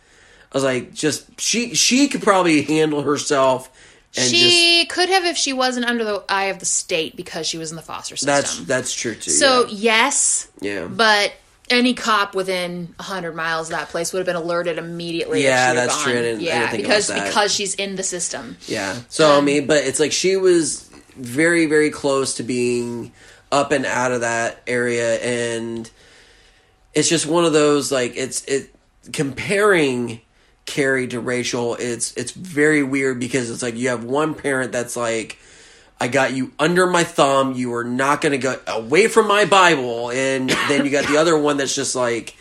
[SPEAKER 2] I was like, just she she could probably handle herself And
[SPEAKER 1] she could have if she wasn't under the eye of the state because she was in the foster system.
[SPEAKER 2] That's that's true too.
[SPEAKER 1] so
[SPEAKER 2] yeah.
[SPEAKER 1] yes,
[SPEAKER 2] yeah.
[SPEAKER 1] but any cop within 100 miles of that place would have been alerted immediately.
[SPEAKER 2] Yeah,
[SPEAKER 1] she
[SPEAKER 2] that's
[SPEAKER 1] gone.
[SPEAKER 2] true. I didn't- I
[SPEAKER 1] yeah,
[SPEAKER 2] didn't think
[SPEAKER 1] because
[SPEAKER 2] about that.
[SPEAKER 1] because she's in the system.
[SPEAKER 2] Yeah. So I
[SPEAKER 1] Um,
[SPEAKER 2] mean, but it's like she was very, very close to being up and out of that area, and it's just one of those like it's it comparing Carrie to Rachel. It's it's very weird because it's like you have one parent that's like. I got you under my thumb. You are not going to go away from my Bible, and then you got the other one that's just like,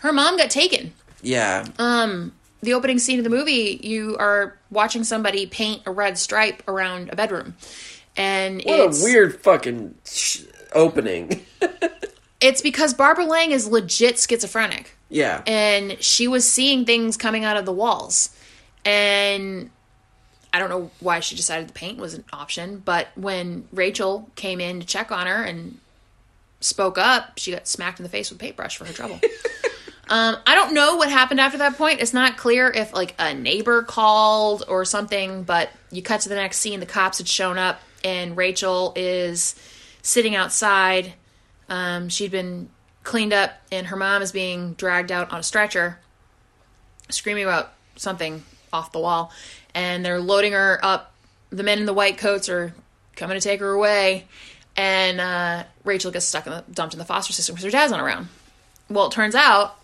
[SPEAKER 1] Her mom got taken.
[SPEAKER 2] yeah,
[SPEAKER 1] Um, the opening scene of the movie, you are watching somebody paint a red stripe around a bedroom, and
[SPEAKER 2] what
[SPEAKER 1] it's
[SPEAKER 2] a weird fucking sh- opening.
[SPEAKER 1] it's because Barbara Lang is legit schizophrenic.
[SPEAKER 2] yeah,
[SPEAKER 1] and she was seeing things coming out of the walls and i don't know why she decided the paint was an option but when rachel came in to check on her and spoke up she got smacked in the face with a paintbrush for her trouble. Um, i don't know what happened after that point. It's not clear if like a neighbor called or something but you cut to the next scene the cops had shown up and rachel is sitting outside. Um, she'd been cleaned up, and her mom is being dragged out on a stretcher, screaming about something off the wall. And they're loading her up. The men in the white coats are coming to take her away. And uh, Rachel gets stuck in the, dumped in the foster system because her dad's not around. Well, it turns out,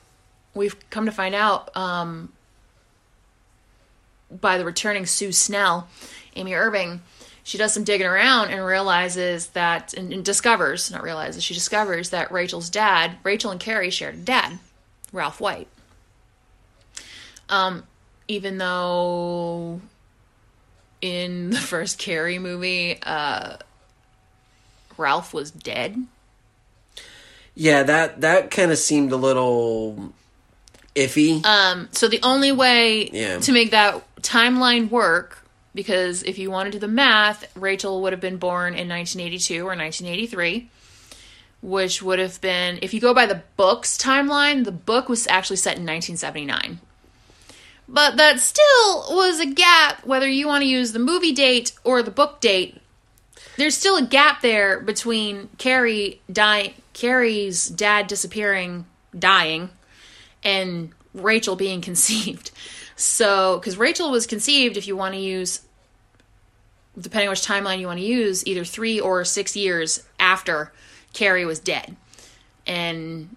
[SPEAKER 1] we've come to find out um, by the returning Sue Snell, Amy Irving, she does some digging around and realizes that, and, and discovers, not realizes, she discovers that Rachel's dad, Rachel and Carrie shared a dad, Ralph White. Um, even though in the first Carrie movie, uh, Ralph was dead.
[SPEAKER 2] Yeah, that that kind of seemed a little iffy.
[SPEAKER 1] Um, so the only way
[SPEAKER 2] Yeah.
[SPEAKER 1] to make that timeline work, because if you want to do the math, Rachel would have been born in 1982 or 1983, which would have been, if you go by the book's timeline, the book was actually set in 1979. But that still was a gap, whether you want to use the movie date or the book date. There's still a gap there between Carrie die, Carrie's dad disappearing, dying, and Rachel being conceived. So, because Rachel was conceived, if you want to use, depending which timeline you want to use, either three or six years after Carrie was dead. And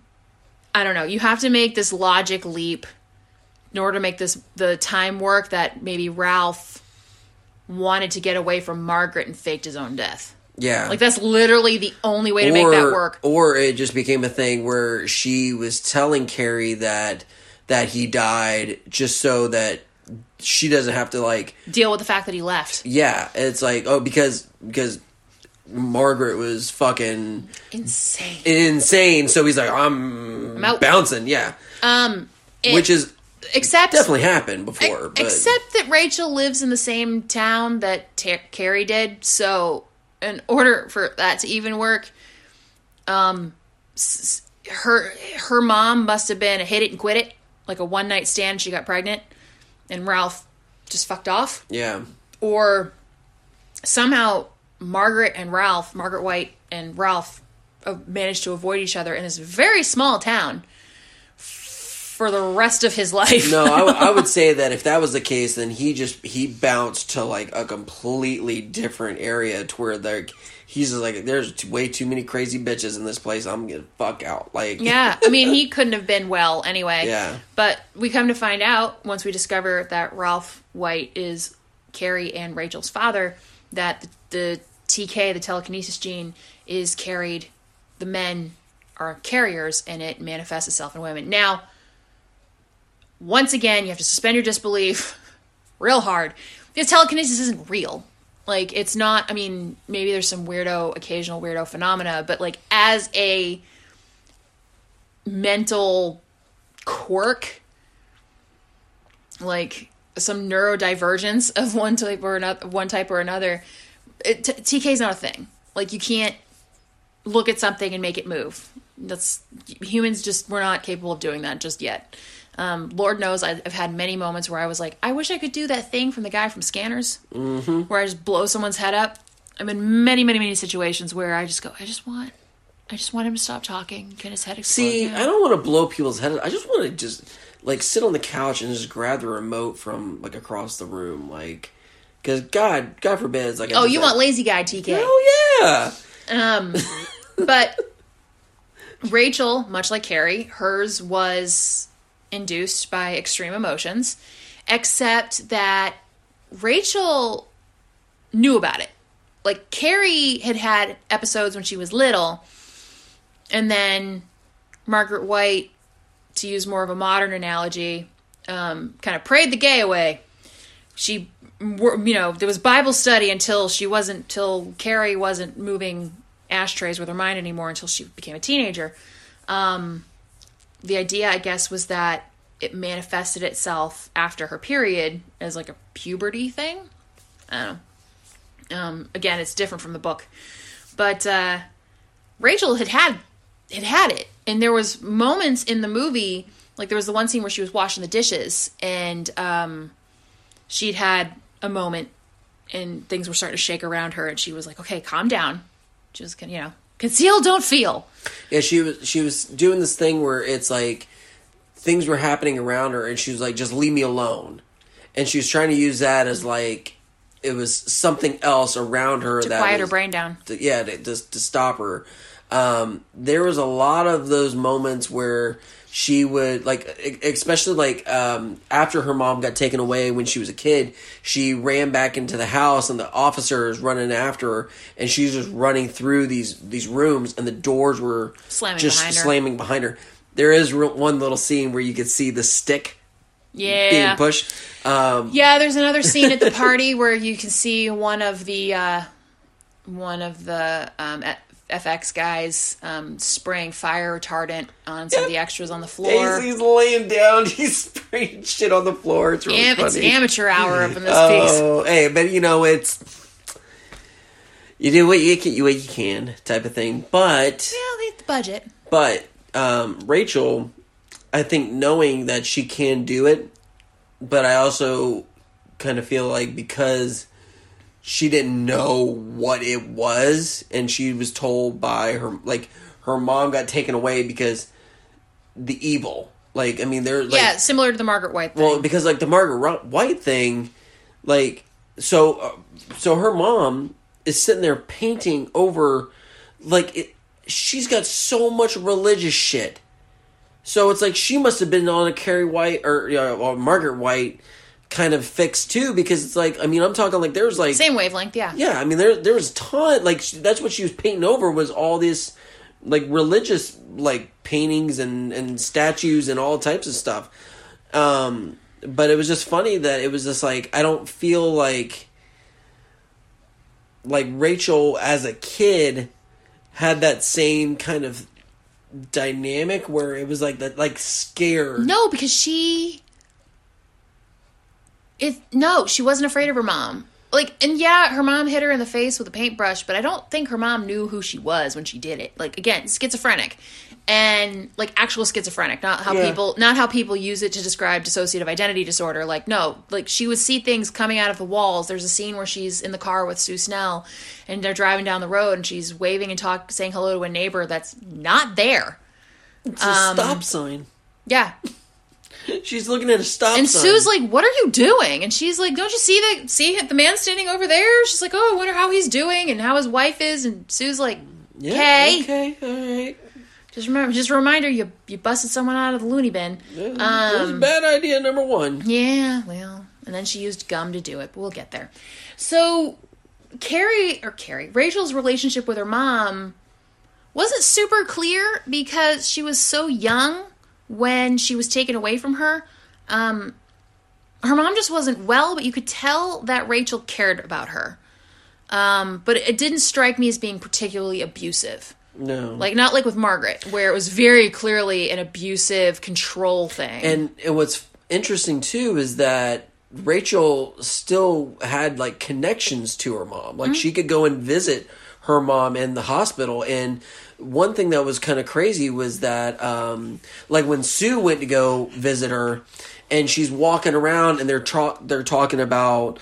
[SPEAKER 1] I don't know, you have to make this logic leap in order to make this the time work that maybe Ralph wanted to get away from Margaret and faked his own death.
[SPEAKER 2] yeah,
[SPEAKER 1] Like that's literally the only way to make that work.
[SPEAKER 2] Or it just became a thing where she was telling Carrie that that he died just so that she doesn't have to like
[SPEAKER 1] Deal with the fact that he left.
[SPEAKER 2] yeah, it's like oh because because Margaret was fucking
[SPEAKER 1] Insane.
[SPEAKER 2] insane, so he's like I'm,
[SPEAKER 1] I'm out.
[SPEAKER 2] bouncing, yeah.
[SPEAKER 1] Um, it-
[SPEAKER 2] Which is
[SPEAKER 1] except
[SPEAKER 2] definitely happened before, but
[SPEAKER 1] except that Rachel lives in the same town that Ter- Carrie did. So, in order for that to even work, um, s- her her mom must have been a hit it and quit it, like a one night stand. She got pregnant, and Ralph just fucked off,
[SPEAKER 2] yeah,
[SPEAKER 1] or somehow Margaret and Ralph, Margaret White and Ralph, uh, managed to avoid each other in this very small town for the rest of his life.
[SPEAKER 2] No, I, w- I would say that if that was the case, then he just he bounced to like a completely different area to where like he's just like there's way too many crazy bitches in this place. I'm gonna fuck out. Like
[SPEAKER 1] Yeah, I mean, he couldn't have been well anyway.
[SPEAKER 2] Yeah.
[SPEAKER 1] But we come to find out once we discover that Ralph White is Carrie and Rachel's father, that the, the TK, the telekinesis gene, is carried. The men are carriers, and it manifests itself in women. Now, once again, you have to suspend your disbelief real hard because telekinesis isn't real. Like, it's not, I mean, maybe there's some weirdo, occasional weirdo phenomena, but like, as a mental quirk, like some neurodivergence of one type or another, one type or another, it, t- TK is not a thing. Like you can't look at something and make it move. That's humans just we're not capable of doing that just yet. Um, Lord knows I've had many moments where I was like, I wish I could do that thing from the guy from Scanners, mm-hmm. where I just blow someone's head up. I'm in many, many, many situations where I just go, I just want, I just want him to stop talking, get his head explode.
[SPEAKER 2] See,
[SPEAKER 1] Yeah.
[SPEAKER 2] I don't want to blow people's heads. I just want to just like sit on the couch and just grab the remote from like across the room, like because God, God forbid, it's like I
[SPEAKER 1] Oh, you want lazy guy TK?
[SPEAKER 2] Oh yeah,
[SPEAKER 1] Um, but Rachel, much like Carrie, hers was induced by extreme emotions, except that Rachel knew about it. Like Carrie had had episodes when she was little, and then Margaret White, to use more of a modern analogy, um, kind of prayed the gay away. She, you know, there was Bible study until she wasn't, till Carrie wasn't moving ashtrays with her mind anymore until she became a teenager. Um, the idea, I guess, was that it manifested itself after her period as like a puberty thing. I don't know. Um, again, it's different from the book, but uh, Rachel had had had had it, and there was moments in the movie, like there was the one scene where she was washing the dishes, and um, she'd had a moment, and things were starting to shake around her, and she was like, "Okay, calm down." She was, you know, conceal, don't feel.
[SPEAKER 2] yeah. She was she was doing this thing where it's like things were happening around her, and she was like, "Just leave me alone," and she was trying to use that as like it was something else around her
[SPEAKER 1] To
[SPEAKER 2] that
[SPEAKER 1] quiet her brain down.
[SPEAKER 2] to, yeah to, to, to stop her um, there was a lot of those moments where she would like especially like um, after her mom got taken away when she was a kid she ran back into the house and the officers running after her and she's just running through these these rooms and the doors were
[SPEAKER 1] Slamming
[SPEAKER 2] just
[SPEAKER 1] behind her.
[SPEAKER 2] slamming behind her there is one little scene where you could see the stick
[SPEAKER 1] Yeah.
[SPEAKER 2] being pushed um,
[SPEAKER 1] Yeah, there's another scene at the party where you can see one of the uh, one of the um, F- FX guys um, spraying fire retardant on some of the extras on the floor.
[SPEAKER 2] he's, he's laying down he's spraying shit on the floor it's really
[SPEAKER 1] Am-
[SPEAKER 2] funny
[SPEAKER 1] it's amateur hour up in this piece.
[SPEAKER 2] Oh, hey, but you know it's you do what you can, you what you can type of thing. But
[SPEAKER 1] Yeah, they the budget.
[SPEAKER 2] but um, Rachel, I think knowing that she can do it, but I also kind of feel like because she didn't know what it was, and she was told by her like her mom got taken away because the evil. Like I mean, they're like,
[SPEAKER 1] yeah, similar to the Margaret White thing.
[SPEAKER 2] well, because like the Margaret White thing, like so, uh, so her mom is sitting there painting over, like it. She's got so much religious shit. So it's like she must have been on a Carrie White or, uh, or Margaret White kind of fixed too, because it's like I mean I'm talking like there's like
[SPEAKER 1] Same wavelength, yeah.
[SPEAKER 2] yeah, I mean there there was ton like that's what she was painting over was all this like religious like paintings and and statues and all types of stuff. Um but it was just funny that it was just like I don't feel like like Rachel as a kid had that same kind of dynamic where it was like that like scared.
[SPEAKER 1] No, because she it no, she wasn't afraid of her mom. Like and yeah, her mom hit her in the face with a paintbrush, but I don't think her mom knew who she was when she did it. Like again, schizophrenic. And like actual schizophrenic, not how
[SPEAKER 2] Yeah.
[SPEAKER 1] people not how people use it to describe dissociative identity disorder. Like no, like she would see things coming out of the walls. There's a scene where she's in the car with Sue Snell and they're driving down the road and she's waving and talk saying hello to a neighbor that's not there.
[SPEAKER 2] It's a
[SPEAKER 1] Um,
[SPEAKER 2] stop sign.
[SPEAKER 1] Yeah,
[SPEAKER 2] She's looking at a stop
[SPEAKER 1] And
[SPEAKER 2] sign.
[SPEAKER 1] Sue's like, "What are you doing?" And she's like, "Don't you see the see the man standing over there?" She's like, "Oh, I wonder how he's doing and how his wife is." And Sue's like,
[SPEAKER 2] Yeah,
[SPEAKER 1] "Okay,
[SPEAKER 2] Okay, all right.
[SPEAKER 1] just remember, just a reminder, you you busted someone out of the loony bin."
[SPEAKER 2] That was um, bad idea number one.
[SPEAKER 1] Yeah, well, and then she used gum to do it, but we'll get there. So, Carrie or Carrie, Rachel's relationship with her mom wasn't super clear because she was so young when she was taken away from her. Um, her mom just wasn't well, but you could tell that Rachel cared about her. Um, but it didn't strike me as being particularly abusive.
[SPEAKER 2] No.
[SPEAKER 1] Like not like with Margaret, where it was very clearly an abusive control thing.
[SPEAKER 2] and and what's interesting too is that Rachel still had like connections to her mom.
[SPEAKER 1] Mm-hmm.
[SPEAKER 2] Like she could go and visit her mom in the hospital. And one thing that was kind of crazy was that, um, like when Sue went to go visit her, and she's walking around, and they're tra- they're talking about,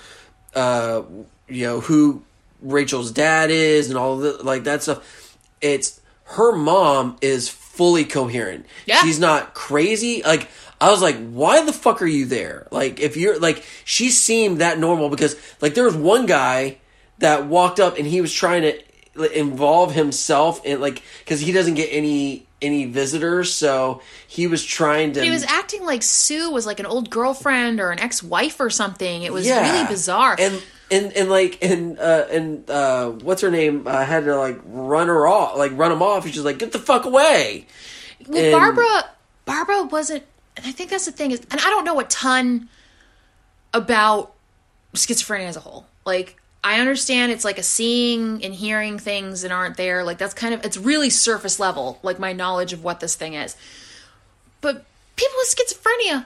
[SPEAKER 2] uh, you know, who Rachel's dad is, and all the like that stuff. It's her mom is fully coherent.
[SPEAKER 1] Yeah.
[SPEAKER 2] She's not crazy. Like I was like, why the fuck are you there? Like if you're like she seemed that normal because like there was one guy that walked up and he was trying to involve himself in like because he doesn't get any any visitors so he was trying to
[SPEAKER 1] He was acting like Sue was like an old girlfriend or an ex-wife or something. It was
[SPEAKER 2] Yeah.
[SPEAKER 1] really bizarre.
[SPEAKER 2] and and and like and uh and uh what's her name uh, had to like run her off like run him off she's like get the fuck away
[SPEAKER 1] Well,
[SPEAKER 2] And-
[SPEAKER 1] Barbara, Barbara wasn't, and I think that's the thing is, and I don't know a ton about schizophrenia as a whole. Like, I understand it's like a seeing and hearing things that aren't there. Like, that's kind of, it's really surface level, like my knowledge of what this thing is. But people with schizophrenia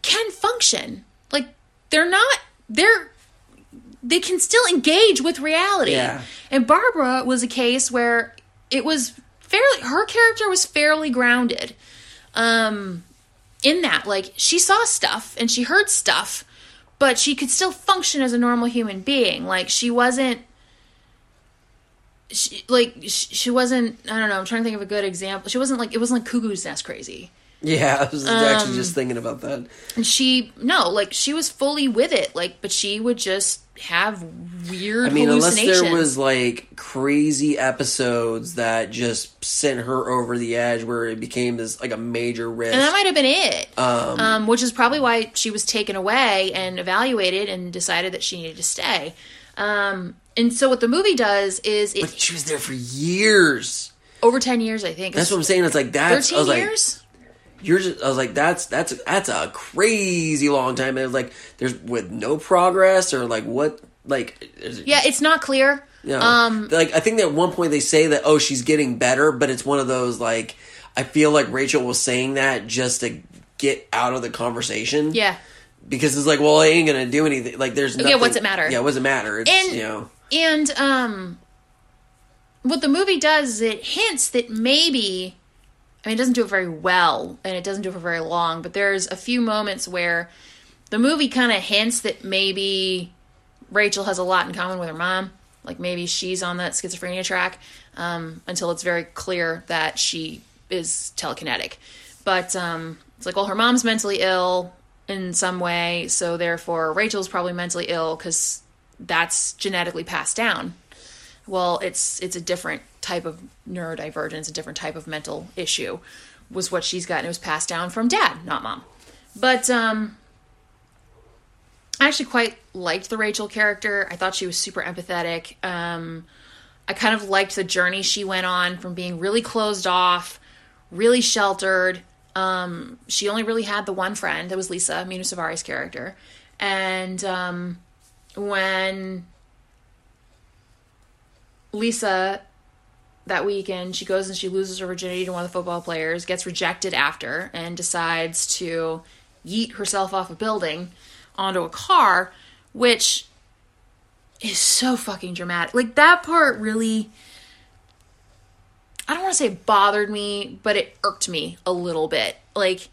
[SPEAKER 1] can function. Like, they're not, they're, they can still engage with reality.
[SPEAKER 2] Yeah.
[SPEAKER 1] And Barbara was a case where it was fairly her character was fairly grounded. Um in that like she saw stuff and she heard stuff, but she could still function as a normal human being. Like she wasn't she, like she, she wasn't I don't know, I'm trying to think of a good example. She wasn't like it wasn't like cuckoo's nest crazy.
[SPEAKER 2] yeah i was actually
[SPEAKER 1] Um,
[SPEAKER 2] just thinking about that
[SPEAKER 1] And she no, like she was fully with it, like but she would just have weird
[SPEAKER 2] i mean unless there was like crazy episodes that just sent her over the edge where it became this like a major risk
[SPEAKER 1] And that might have been it. Um, which is probably why she was taken away and evaluated and decided that she needed to stay. Um, and so what the movie does is it
[SPEAKER 2] but she was there for years
[SPEAKER 1] over ten years, I think.
[SPEAKER 2] that's what i'm saying it's like that's I
[SPEAKER 1] Thirteen
[SPEAKER 2] was like,
[SPEAKER 1] years.
[SPEAKER 2] You're just I was like that's that's that's a crazy long time and it was like there's with no progress or like what like
[SPEAKER 1] yeah, it's not clear.
[SPEAKER 2] know,
[SPEAKER 1] Um,
[SPEAKER 2] like I think that at one point they say that oh she's getting better but it's one of those like I feel like Rachel was saying that just to get out of the conversation
[SPEAKER 1] yeah,
[SPEAKER 2] because it's like well I ain't gonna do anything like there's nothing, yeah
[SPEAKER 1] what's it matter?
[SPEAKER 2] yeah what's it matter it's
[SPEAKER 1] And-
[SPEAKER 2] you know
[SPEAKER 1] and um, what the movie does is it hints that maybe. I mean, it doesn't do it very well, and it doesn't do it for very long. But there's a few moments where the movie kind of hints that maybe Rachel has a lot in common with her mom. Like maybe she's on that schizophrenia track um, until it's very clear that she is telekinetic. But um, it's like, well, her mom's mentally ill in some way, so therefore Rachel's probably mentally ill because that's genetically passed down. Well, it's it's a different type of neurodivergence, a different type of mental issue, was what she's got, and it was passed down from dad, not mom. But um, I actually quite liked the Rachel character. I thought she was super empathetic. Um, I kind of liked the journey she went on from being really closed off, really sheltered. Um, she only really had the one friend. That was Lisa, Mena Suvari's character. And um, when Lisa that weekend she goes and she loses her virginity to one of the football players, gets rejected after, and decides to yeet herself off a building onto a car, which is so fucking dramatic. Like that part really I don't want to say bothered me, but it irked me a little bit. Like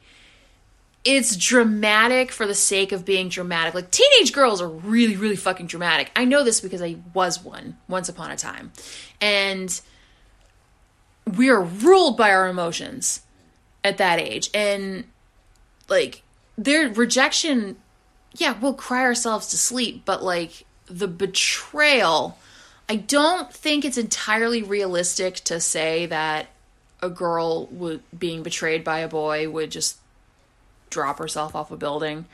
[SPEAKER 1] it's dramatic for the sake of being dramatic. Like teenage girls are really really fucking dramatic. I know this because I was one once upon a time. And we are ruled by our emotions at that age. And like their rejection yeah, we'll cry ourselves to sleep, but like the betrayal, I don't think it's entirely realistic to say that a girl being betrayed by a boy would just drop herself off a building.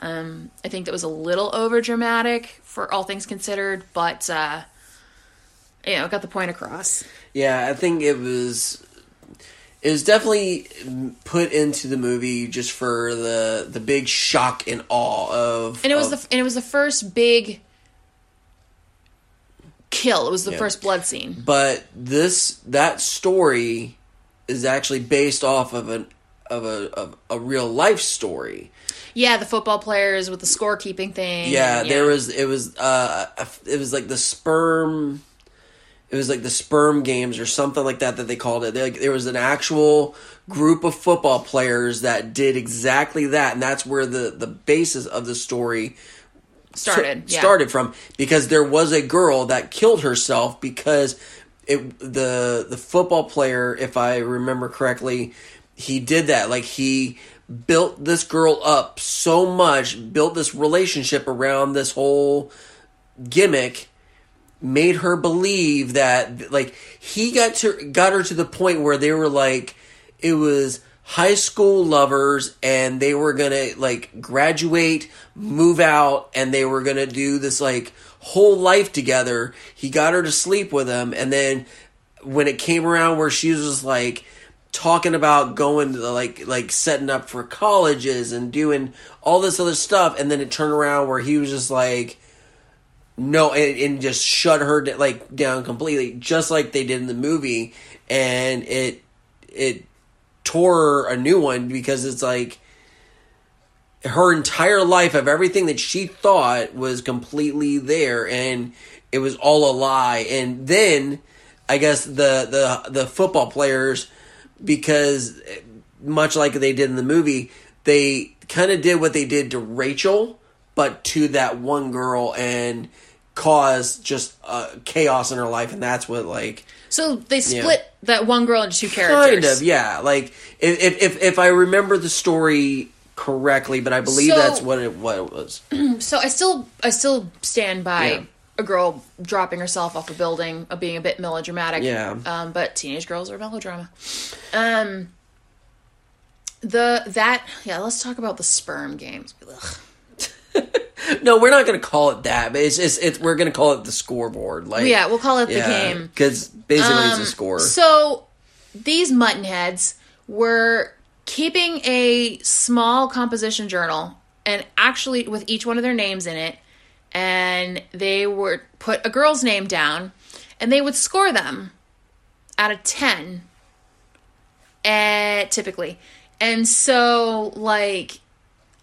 [SPEAKER 1] Um, I think that was a little over dramatic for all things considered, but uh, you know, got the point across.
[SPEAKER 2] Yeah, I think it was it was definitely put into the movie just for the the big shock and awe of
[SPEAKER 1] And it was
[SPEAKER 2] of-
[SPEAKER 1] the and it was the first big kill. It was the
[SPEAKER 2] Yeah.
[SPEAKER 1] first blood scene.
[SPEAKER 2] but this that story is actually based off of an of a of a real life story.
[SPEAKER 1] Yeah, the football players with the scorekeeping thing.
[SPEAKER 2] Yeah,
[SPEAKER 1] and-
[SPEAKER 2] there was it was uh it was like the sperm it was like the sperm games or something like that that they called it. They, like there was an actual group of football players that did exactly that, and that's where the the basis of the story
[SPEAKER 1] Started. yeah.
[SPEAKER 2] started from because there was a girl that killed herself because it the the football player, if I remember correctly, he did that. Like he built this girl up so much, built this relationship around this whole gimmick, made her believe that like he got to got her to the point where they were like it was high school lovers and they were gonna like graduate move out and they were gonna do this like whole life together he got her to sleep with him and then when it came around where she was like talking about going to like like setting up for colleges and doing all this other stuff and then it turned around where he was just like no and, and just shut her d- like down completely just like they did in the movie and it it tore a new one because it's like her entire life of everything that she thought was completely there and it was all a lie. And then i guess the the the football players because much like they did in the movie they kind of did what they did to rachel but to that one girl and caused just uh, chaos in her life and that's what like
[SPEAKER 1] So they split that one girl into two characters.
[SPEAKER 2] Kind of, yeah. Like if if if, if I remember the story correctly, but I believe
[SPEAKER 1] So-
[SPEAKER 2] that's what it what it was.
[SPEAKER 1] So I still I still stand by
[SPEAKER 2] Yeah.
[SPEAKER 1] A girl dropping herself off a building of being a bit melodramatic.
[SPEAKER 2] Yeah.
[SPEAKER 1] Um, but teenage girls are melodrama. Um the that yeah, let's talk about the sperm games.
[SPEAKER 2] No, we're not going to call it that, but it's just it's we're going to call it the scoreboard. Like
[SPEAKER 1] Yeah, we'll call it the game. Um,
[SPEAKER 2] because basically it's a score.
[SPEAKER 1] So these muttonheads were keeping a small composition journal and actually with each one of their names in it and they would put a girl's name down and they would score them out of 10 uh, typically and so like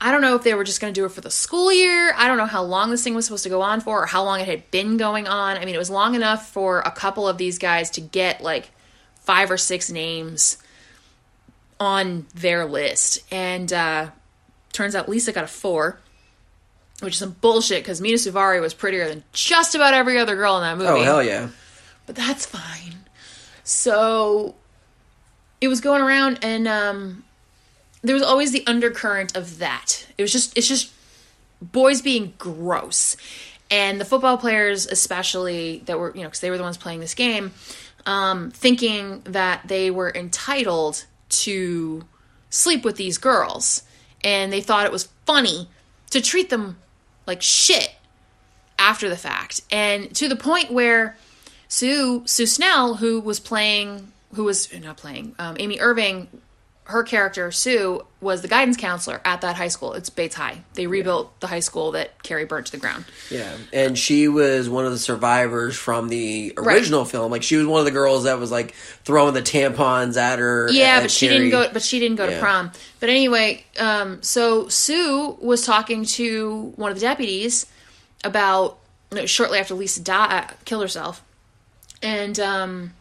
[SPEAKER 1] I don't know if they were just going to do it for the school year. I don't know how long this thing was supposed to go on for or how long it had been going on. I mean, it was long enough for a couple of these guys to get like five or six names on their list. And uh turns out Lisa got a 4, which is some bullshit cuz Mena Suvari was prettier than just about every other girl in that movie
[SPEAKER 2] oh hell yeah!
[SPEAKER 1] but that's fine. So it was going around and um there was always the undercurrent of that. It was just it's just boys being gross. And the football players especially that were, you know, cuz they were the ones playing this game, um thinking that they were entitled to sleep with these girls and they thought it was funny to treat them like shit after the fact. And to the point where Sue Sue Snell, who was playing, who was not playing, um, Amy Irving, her character Sue was the guidance counselor at that high school. It's Bates High. They rebuilt the high school that Carrie burnt to the ground.
[SPEAKER 2] Yeah, and she was one of the survivors from the original film. Like she was one of the girls that was like throwing the tampons at her.
[SPEAKER 1] Yeah,
[SPEAKER 2] at
[SPEAKER 1] but she
[SPEAKER 2] Carrie.
[SPEAKER 1] didn't go. But she didn't go to prom. But anyway, um, so Sue was talking to one of the deputies about no, shortly after Lisa died, killed herself, and um,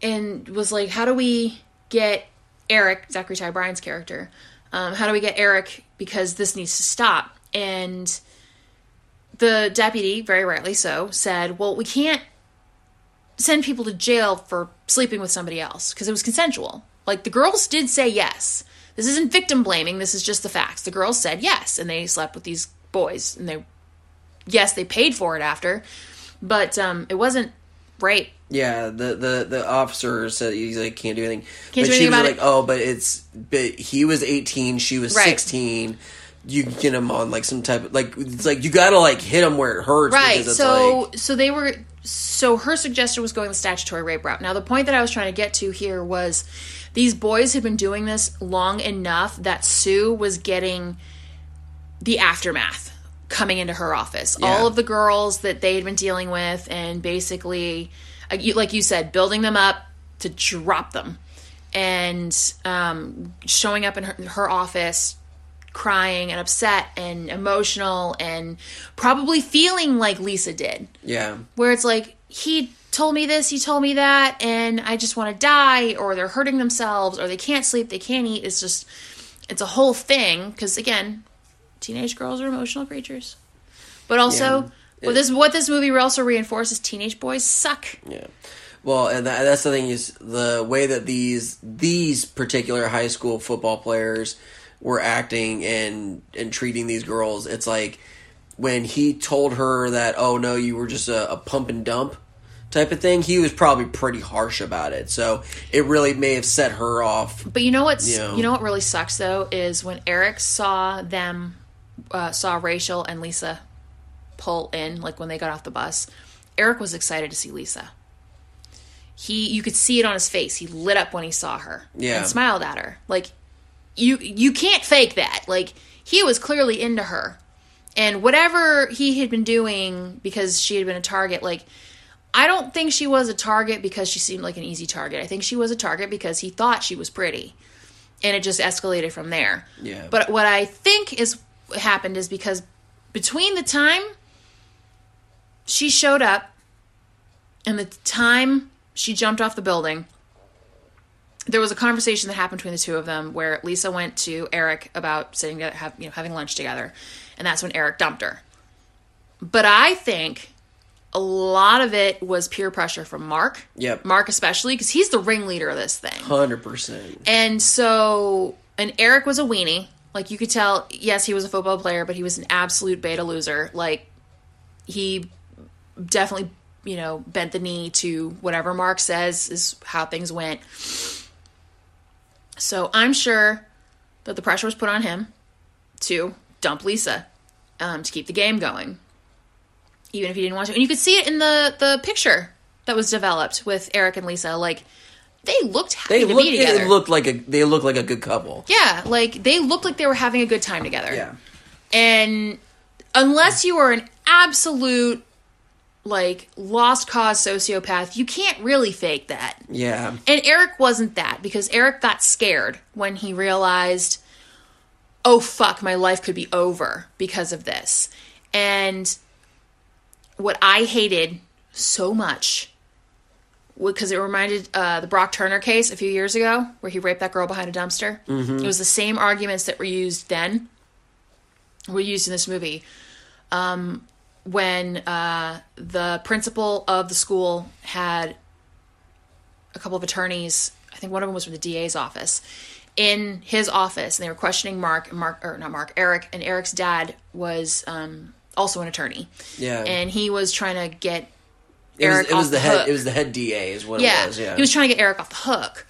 [SPEAKER 1] and was like, "How do we get Eric, Zachary Ty Bryan's character? Um, how do we get Eric because this needs to stop?" And the deputy, very rightly so, said, "Well, we can't." send people to jail for sleeping with somebody else because it was consensual. Like the girls did say yes. This isn't victim blaming. This is just the facts. The girls said yes, and they slept with these boys, and they, yes, they paid for it after, but um, it wasn't rape.
[SPEAKER 2] Yeah, the the the officer said he's like can't do anything.
[SPEAKER 1] Can't
[SPEAKER 2] but
[SPEAKER 1] do
[SPEAKER 2] she was
[SPEAKER 1] about
[SPEAKER 2] like,
[SPEAKER 1] it.
[SPEAKER 2] oh, but it's but he was eighteen, she was
[SPEAKER 1] Right.
[SPEAKER 2] sixteen. You get him on like some type of like it's like you gotta like hit him where it hurts.
[SPEAKER 1] Right.
[SPEAKER 2] because it's
[SPEAKER 1] So
[SPEAKER 2] like,
[SPEAKER 1] so they were so her suggestion was going the statutory rape route. Now the point that I was trying to get to here was these boys had been doing this long enough that Sue was getting the aftermath coming into her office.
[SPEAKER 2] Yeah.
[SPEAKER 1] All of the girls that they had been dealing with and basically uh, like you said building them up to drop them and um, showing up in her, her office crying and upset and emotional and probably feeling like Lisa did.
[SPEAKER 2] Yeah.
[SPEAKER 1] Where it's like, he told me this, he told me that, and I just want to die, or they're hurting themselves, or they can't sleep, they can't eat. It's just, it's a whole thing. Because again, teenage girls are emotional creatures. But also,
[SPEAKER 2] Yeah.
[SPEAKER 1] what this what this movie also reinforces: teenage boys suck.
[SPEAKER 2] Yeah. Well, and that, that's the thing is the way that these these particular high school football players were acting and and treating these girls. It's like when he told her that, "Oh no, you were just a, a pump and dump." Type of thing. He was probably pretty harsh about it, so it really may have set her off.
[SPEAKER 1] But you know what's
[SPEAKER 2] Yeah.
[SPEAKER 1] you know what really sucks though is when Eric saw them uh, saw Rachel and Lisa pull in like when they got off the bus. Eric was excited to see Lisa. He you could see it on his face. He lit up when he saw her
[SPEAKER 2] Yeah.
[SPEAKER 1] and smiled at her. Like you you can't fake that. Like he was clearly into her. And whatever he had been doing because she had been a target like I don't think she was a target because she seemed like an easy target. I think she was a target because he thought she was pretty. And it just escalated from there.
[SPEAKER 2] Yeah.
[SPEAKER 1] But what I think is happened is because between the time she showed up and the time she jumped off the building, there was a conversation that happened between the two of them where Lisa went to Eric about sitting together, have, you know, having lunch together, and that's when Eric dumped her. But I think a lot of it was peer pressure from Mark.
[SPEAKER 2] Yep.
[SPEAKER 1] Mark especially because he's the ringleader of this thing.
[SPEAKER 2] Hundred percent.
[SPEAKER 1] And so, and Eric was a weenie. Like you could tell, yes, he was a football player, but he was an absolute beta loser. Like he definitely, you know, bent the knee to whatever Mark says is how things went. So I'm sure that the pressure was put on him to dump Lisa um, to keep the game going, even if he didn't want to. And you could see it in the the picture that was developed with Eric and Lisa. Like they looked happy
[SPEAKER 2] They
[SPEAKER 1] to be together.
[SPEAKER 2] It looked like a. They looked like a good couple.
[SPEAKER 1] Yeah, like they looked like they were having a good time together.
[SPEAKER 2] Yeah.
[SPEAKER 1] And unless you are an absolute like lost cause sociopath, you can't really fake that.
[SPEAKER 2] Yeah.
[SPEAKER 1] And Eric wasn't that because Eric got scared when he realized, oh fuck, my life could be over because of this. And what I hated so much because it reminded uh, the Brock Turner case a few years ago where he raped that girl behind a dumpster. It was the same arguments that were used then were used in this movie. Um, when uh, the principal of the school had a couple of attorneys, I think one of them was from the DA's office, in his office, and they were questioning Mark, Mark or not Mark, Eric, and Eric's dad was um, also an attorney,
[SPEAKER 2] Yeah.
[SPEAKER 1] and he was trying to get
[SPEAKER 2] it was, it was the
[SPEAKER 1] the
[SPEAKER 2] head. It was the head DA. Is what
[SPEAKER 1] yeah,
[SPEAKER 2] it was. Yeah.
[SPEAKER 1] he was trying to get Eric off the hook.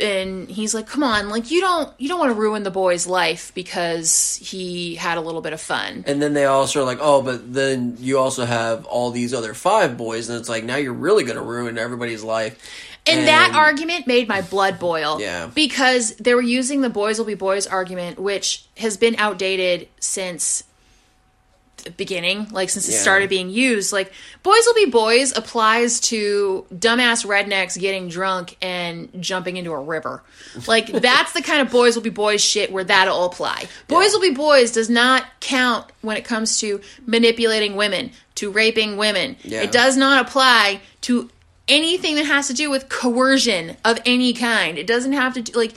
[SPEAKER 1] And he's like, "Come on, like you don't you don't want to ruin the boy's life because he had a little bit of fun."
[SPEAKER 2] And then they also are like, oh, but then you also have all these other five boys, and it's like now you're really going to ruin everybody's life.
[SPEAKER 1] And, that argument made my blood boil.
[SPEAKER 2] Yeah.
[SPEAKER 1] Because they were using the boys will be boys argument, which has been outdated since beginning, like since it
[SPEAKER 2] Yeah.
[SPEAKER 1] started being used. Like, boys will be boys applies to dumbass rednecks getting drunk and jumping into a river. Like, that's the kind of boys will be boys shit where that'll apply. Boys will be boys does not count when it comes to manipulating women, to raping women.
[SPEAKER 2] Yeah.
[SPEAKER 1] It does not apply to anything that has to do with coercion of any kind. It doesn't have to do like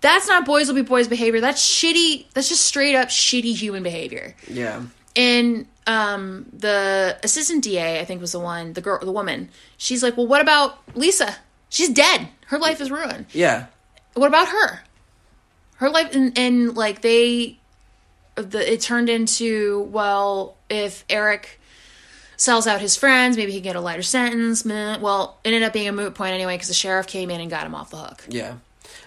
[SPEAKER 1] that's not boys will be boys behavior. That's shitty. That's just straight up shitty human behavior.
[SPEAKER 2] Yeah.
[SPEAKER 1] And um, the assistant DA, I think, was the one, the girl, the woman. She's like, "Well, what about Lisa? She's dead. Her life is ruined.
[SPEAKER 2] Yeah.
[SPEAKER 1] What about her? Her life and, and like they, the it turned into well, if Eric." sells out his friends. Maybe he can get a lighter sentence. Meh. Well, it ended up being a moot point anyway because the sheriff came in and got him off the hook.
[SPEAKER 2] Yeah.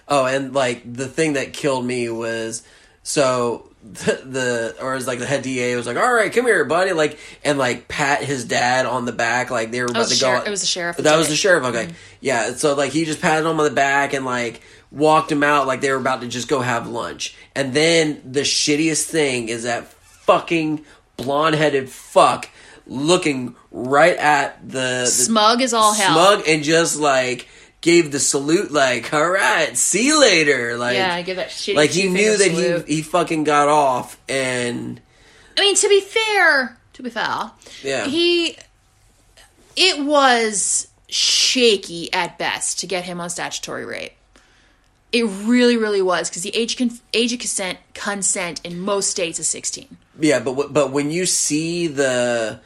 [SPEAKER 2] Oh, and like the thing that killed me was so the, the or was like the head DA was like, "All right, come here, buddy," like and like pat his dad on the back, like they were about
[SPEAKER 1] was
[SPEAKER 2] to go.
[SPEAKER 1] sheriff- it was the sheriff that
[SPEAKER 2] was the sheriff. Okay, mm-hmm. yeah. So like he just patted him on the back and like walked him out like they were about to just go have lunch. And then the shittiest thing is that fucking blonde headed fuck looking right at the, the
[SPEAKER 1] Smug is all hell.
[SPEAKER 2] smug and just like gave the salute like, "All right, see you later." Like,
[SPEAKER 1] yeah, I give that shit.
[SPEAKER 2] like he knew that
[SPEAKER 1] salute.
[SPEAKER 2] he he fucking got off, and
[SPEAKER 1] I mean, to be fair, to be fair,
[SPEAKER 2] yeah,
[SPEAKER 1] he it was shaky at best to get him on statutory rape. It really, really was because the age con- age of consent consent in most states is sixteen.
[SPEAKER 2] yeah. But wh- but when you see the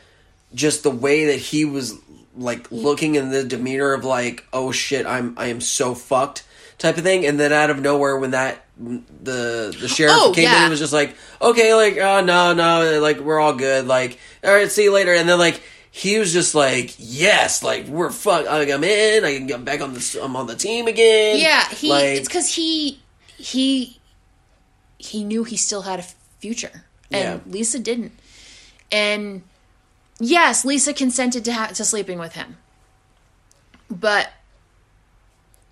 [SPEAKER 2] just the way that he was like looking in the demeanor of like, oh shit, I'm I am so fucked type of thing, and then out of nowhere when that the the sheriff
[SPEAKER 1] Oh,
[SPEAKER 2] came in
[SPEAKER 1] yeah.
[SPEAKER 2] and was just like, okay, like oh no no, like we're all good, like all right, see you later, and then like. He was just like, yes, like we're fuck. Like, I'm in. I can get back on the. I'm on the team again.
[SPEAKER 1] Yeah, he
[SPEAKER 2] like,
[SPEAKER 1] it's because he he he knew he still had a future, and
[SPEAKER 2] Yeah.
[SPEAKER 1] Lisa didn't. And yes, Lisa consented to ha- to sleeping with him, but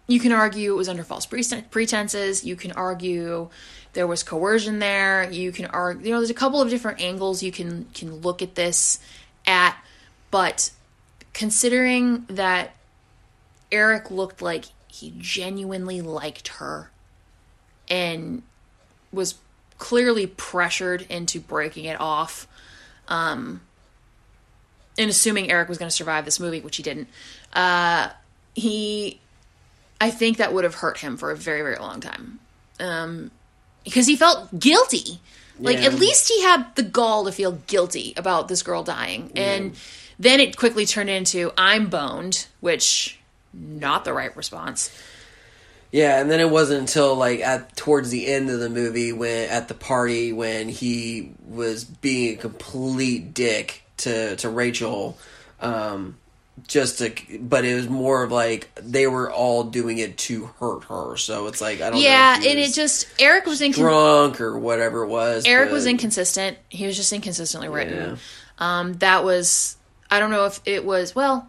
[SPEAKER 1] you can argue it was under false preten- pretenses. You can argue there was coercion there. You can argue, you know, there's a couple of different angles you can can look at this at, but considering that Eric looked like he genuinely liked her and was clearly pressured into breaking it off. Um, and assuming Eric was going to survive this movie, which he didn't, uh, he, I think that would have hurt him for a very, very long time. Um, because he felt guilty. Like,
[SPEAKER 2] Yeah.
[SPEAKER 1] at least he had the gall to feel guilty about this girl dying. And then it quickly turned into, I'm boned, which, not the right response.
[SPEAKER 2] Yeah, and then it wasn't until like at towards the end of the movie when at the party when he was being a complete dick to to Rachel, um, just to. But it was more of like they were all doing it to hurt her. So it's like I don't.
[SPEAKER 1] Yeah, and it just Eric was incon-
[SPEAKER 2] drunk or whatever it was.
[SPEAKER 1] Eric
[SPEAKER 2] but-
[SPEAKER 1] was inconsistent. He was just inconsistently written.
[SPEAKER 2] Yeah.
[SPEAKER 1] Um, that was I don't know if it was well.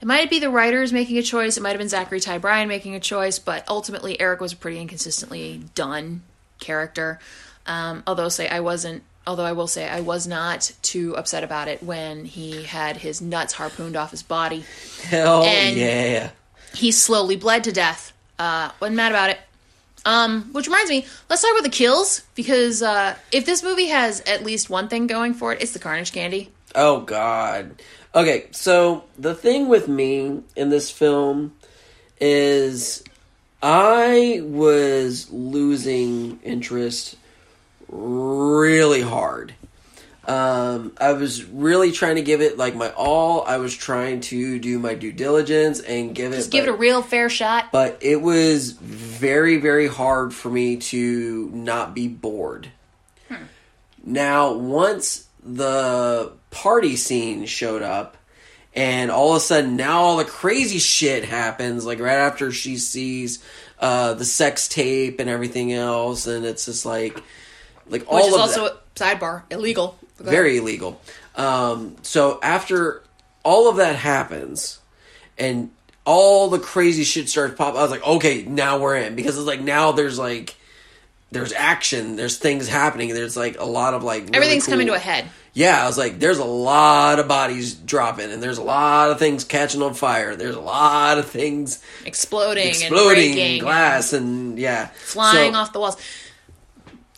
[SPEAKER 1] It might be the writers making a choice. It might have been Zachary Ty Bryan making a choice, but ultimately Eric was a pretty inconsistently done character. Um, although say I wasn't. Although I will say I was not too upset about it when he had his nuts harpooned off his body.
[SPEAKER 2] Hell
[SPEAKER 1] and-
[SPEAKER 2] yeah.
[SPEAKER 1] He slowly bled to death. Uh, wasn't mad about it. Um, which reminds me, let's talk about the kills because uh, if this movie has at least one thing going for it, it's the Carnage Candy.
[SPEAKER 2] Oh God. Okay, so the thing with me in this film is I was losing interest really hard. Um, I was really trying to give it like my all. I was trying to do my due diligence and give it
[SPEAKER 1] Just give it a real fair shot.
[SPEAKER 2] but it was very very hard for me to not be bored now once the party scene showed up and all of a sudden now all the crazy shit happens like right after she sees uh, the sex tape and everything else and it's just like like all
[SPEAKER 1] Which is
[SPEAKER 2] of
[SPEAKER 1] also
[SPEAKER 2] that
[SPEAKER 1] sidebar illegal. Go ahead.
[SPEAKER 2] very illegal. Um, so after all of that happens, and all the crazy shit starts pop, I was like, okay, now we're in because it's like now there's like there's action, there's things happening, there's like a lot of like really
[SPEAKER 1] everything's
[SPEAKER 2] cool-
[SPEAKER 1] coming to a head.
[SPEAKER 2] Yeah, I was like, there's a lot of bodies dropping, and there's a lot of things catching on fire. There's a lot of things
[SPEAKER 1] Exploding, and
[SPEAKER 2] exploding,
[SPEAKER 1] breaking,
[SPEAKER 2] glass, and yeah,
[SPEAKER 1] flying
[SPEAKER 2] So
[SPEAKER 1] off the walls.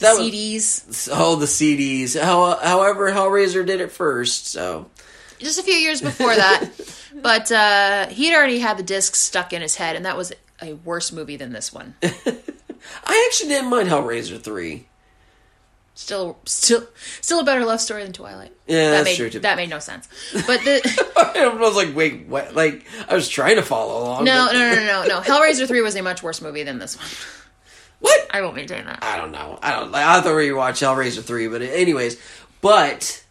[SPEAKER 2] That was-
[SPEAKER 1] CDs.
[SPEAKER 2] Oh, the CDs. How, however, Hellraiser did it first. So
[SPEAKER 1] Just a few years before that. but uh, he'd already had the disc stuck in his head, and that was a worse movie than this one.
[SPEAKER 2] I actually didn't mind Hellraiser three.
[SPEAKER 1] Still, still, still a better love story than Twilight.
[SPEAKER 2] Yeah,
[SPEAKER 1] that
[SPEAKER 2] that's
[SPEAKER 1] made,
[SPEAKER 2] true, too.
[SPEAKER 1] That made no sense. But the
[SPEAKER 2] I was like, wait, what? Like, I was trying to follow along.
[SPEAKER 1] no,
[SPEAKER 2] but-
[SPEAKER 1] no, no, no, no. Hellraiser three was a much worse movie than this one.
[SPEAKER 2] What?
[SPEAKER 1] I will maintain that.
[SPEAKER 2] I don't know. I don't. I thought we watched Hellraiser three, but anyways, but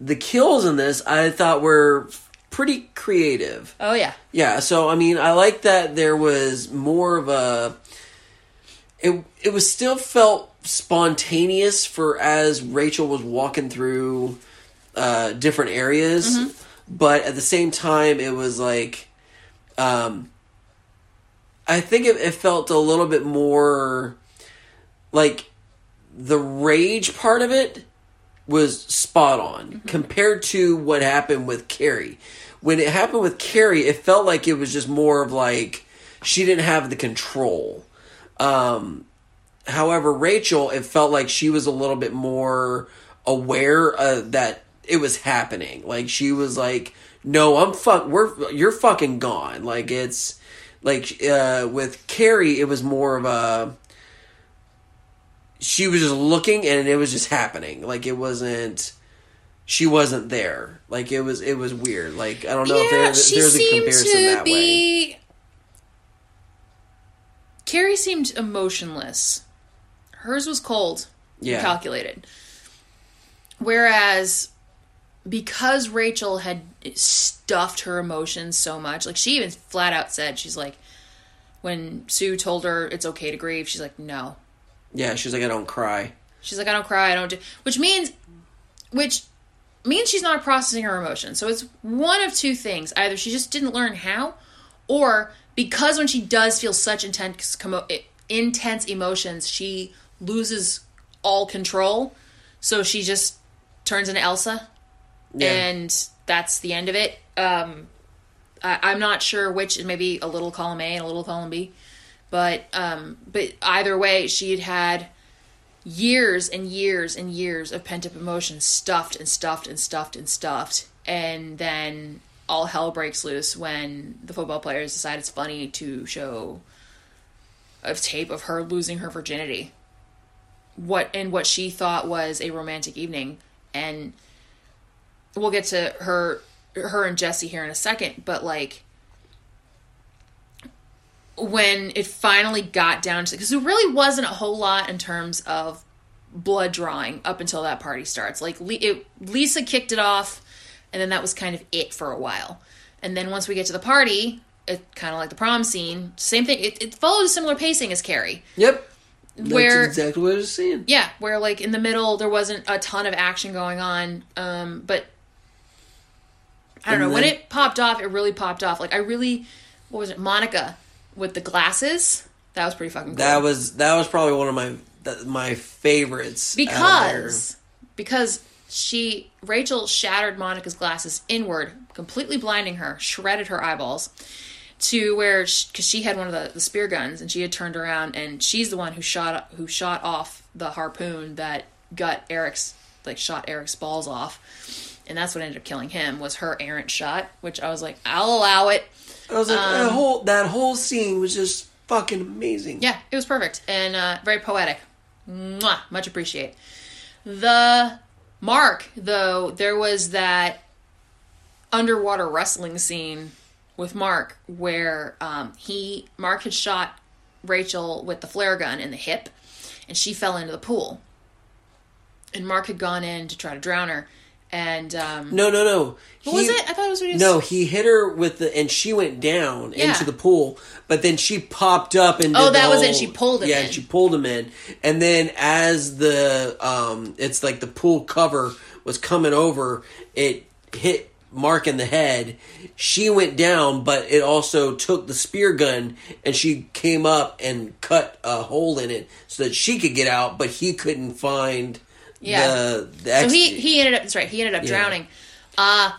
[SPEAKER 2] the kills in this I thought were pretty creative.
[SPEAKER 1] Oh yeah,
[SPEAKER 2] Yeah, so I mean, I like that there was more of a. It it was still felt spontaneous for as Rachel was walking through uh, different areas, but at the same time, it was like, um, I think it, it felt a little bit more like the rage part of it was spot on compared to what happened with Carrie. When it happened with Carrie, it felt like it was just more of like she didn't have the control. Um, however, Rachel, it felt like she was a little bit more aware uh, that it was happening. Like she was like, "No, I'm fuck. We're you're fucking gone." Like it's like uh, with Carrie, it was more of a she was just looking and it was just happening. Like it wasn't she wasn't there. Like it was it was weird. Like I don't know if
[SPEAKER 1] yeah,
[SPEAKER 2] there,
[SPEAKER 1] she
[SPEAKER 2] there's a
[SPEAKER 1] seemed
[SPEAKER 2] comparison
[SPEAKER 1] to
[SPEAKER 2] that way.
[SPEAKER 1] be. Carrie seemed emotionless. Hers was cold,
[SPEAKER 2] Yeah.
[SPEAKER 1] and calculated. Whereas, because Rachel had stuffed her emotions so much, like she even flat out said, she's like, when Sue told her it's okay to grieve, she's like, no.
[SPEAKER 2] Yeah, she's like I don't cry.
[SPEAKER 1] She's like, I don't cry, I don't do, which means, which means she's not processing her emotions. So it's one of two things: either she just didn't learn how, or because when she does feel such intense, commo- eh, intense emotions, she loses all control. So she just turns into Elsa,
[SPEAKER 2] Yeah.
[SPEAKER 1] and that's the end of it. Um, I, I'm not sure which. Maybe a little column A and a little column B, but um, but either way, she had had years and years and years of pent up emotion stuffed and stuffed and stuffed and stuffed, and then all hell breaks loose when the football players decide it's funny to show a tape of her losing her virginity. What and what she thought was a romantic evening, and we'll get to her her and Jesse here in a second, but like when it finally got down to because there really wasn't a whole lot in terms of blood drawing up until that party starts. Like it, Lisa kicked it off, and then that was kind of it for a while. And then once we get to the party, it kind of like the prom scene. Same thing. It, it followed a similar pacing as Carrie.
[SPEAKER 2] Yep. That's
[SPEAKER 1] Where-
[SPEAKER 2] exactly what I was saying.
[SPEAKER 1] Yeah, where like in the middle there wasn't a ton of action going on, um, but I don't
[SPEAKER 2] And
[SPEAKER 1] know when it popped off. It really popped off. Like I really, what was it, Monica with the glasses? That was pretty fucking cool.
[SPEAKER 2] That was that was probably one of my that, my favorites. out of there.
[SPEAKER 1] because because she Rachel shattered Monica's glasses inward, completely blinding her, shredded her eyeballs. To where, because she had one of the, the spear guns, and she had turned around, and she's the one who shot who shot off the harpoon that got Eric's like shot Eric's balls off, and that's what ended up killing him was her errant shot. Which I was like, I'll allow it.
[SPEAKER 2] I was like
[SPEAKER 1] Um,
[SPEAKER 2] that whole that whole scene was just fucking amazing.
[SPEAKER 1] Yeah, it was perfect and uh, very poetic. Mwah, much appreciate. The Mark, though, there was that underwater wrestling scene with Mark where um, he Mark had shot Rachel with the flare gun in the hip, and she fell into the pool. And Mark had gone in to try to drown her, and um,
[SPEAKER 2] No, no, no.
[SPEAKER 1] what was it? I thought it was what he was.
[SPEAKER 2] No, he hit her with the, and she went down
[SPEAKER 1] Yeah.
[SPEAKER 2] into the pool. But then she popped up and
[SPEAKER 1] Oh, that was it. She pulled him
[SPEAKER 2] Yeah,
[SPEAKER 1] in.
[SPEAKER 2] she pulled him in, and then as the um, it's like the pool cover was coming over, it hit Mark in the head. She went down, but it also took the spear gun, and she came up and cut a hole in it so that she could get out, but he couldn't find.
[SPEAKER 1] Yeah.
[SPEAKER 2] The, the
[SPEAKER 1] So he he ended up that's right. He ended up drowning. Uh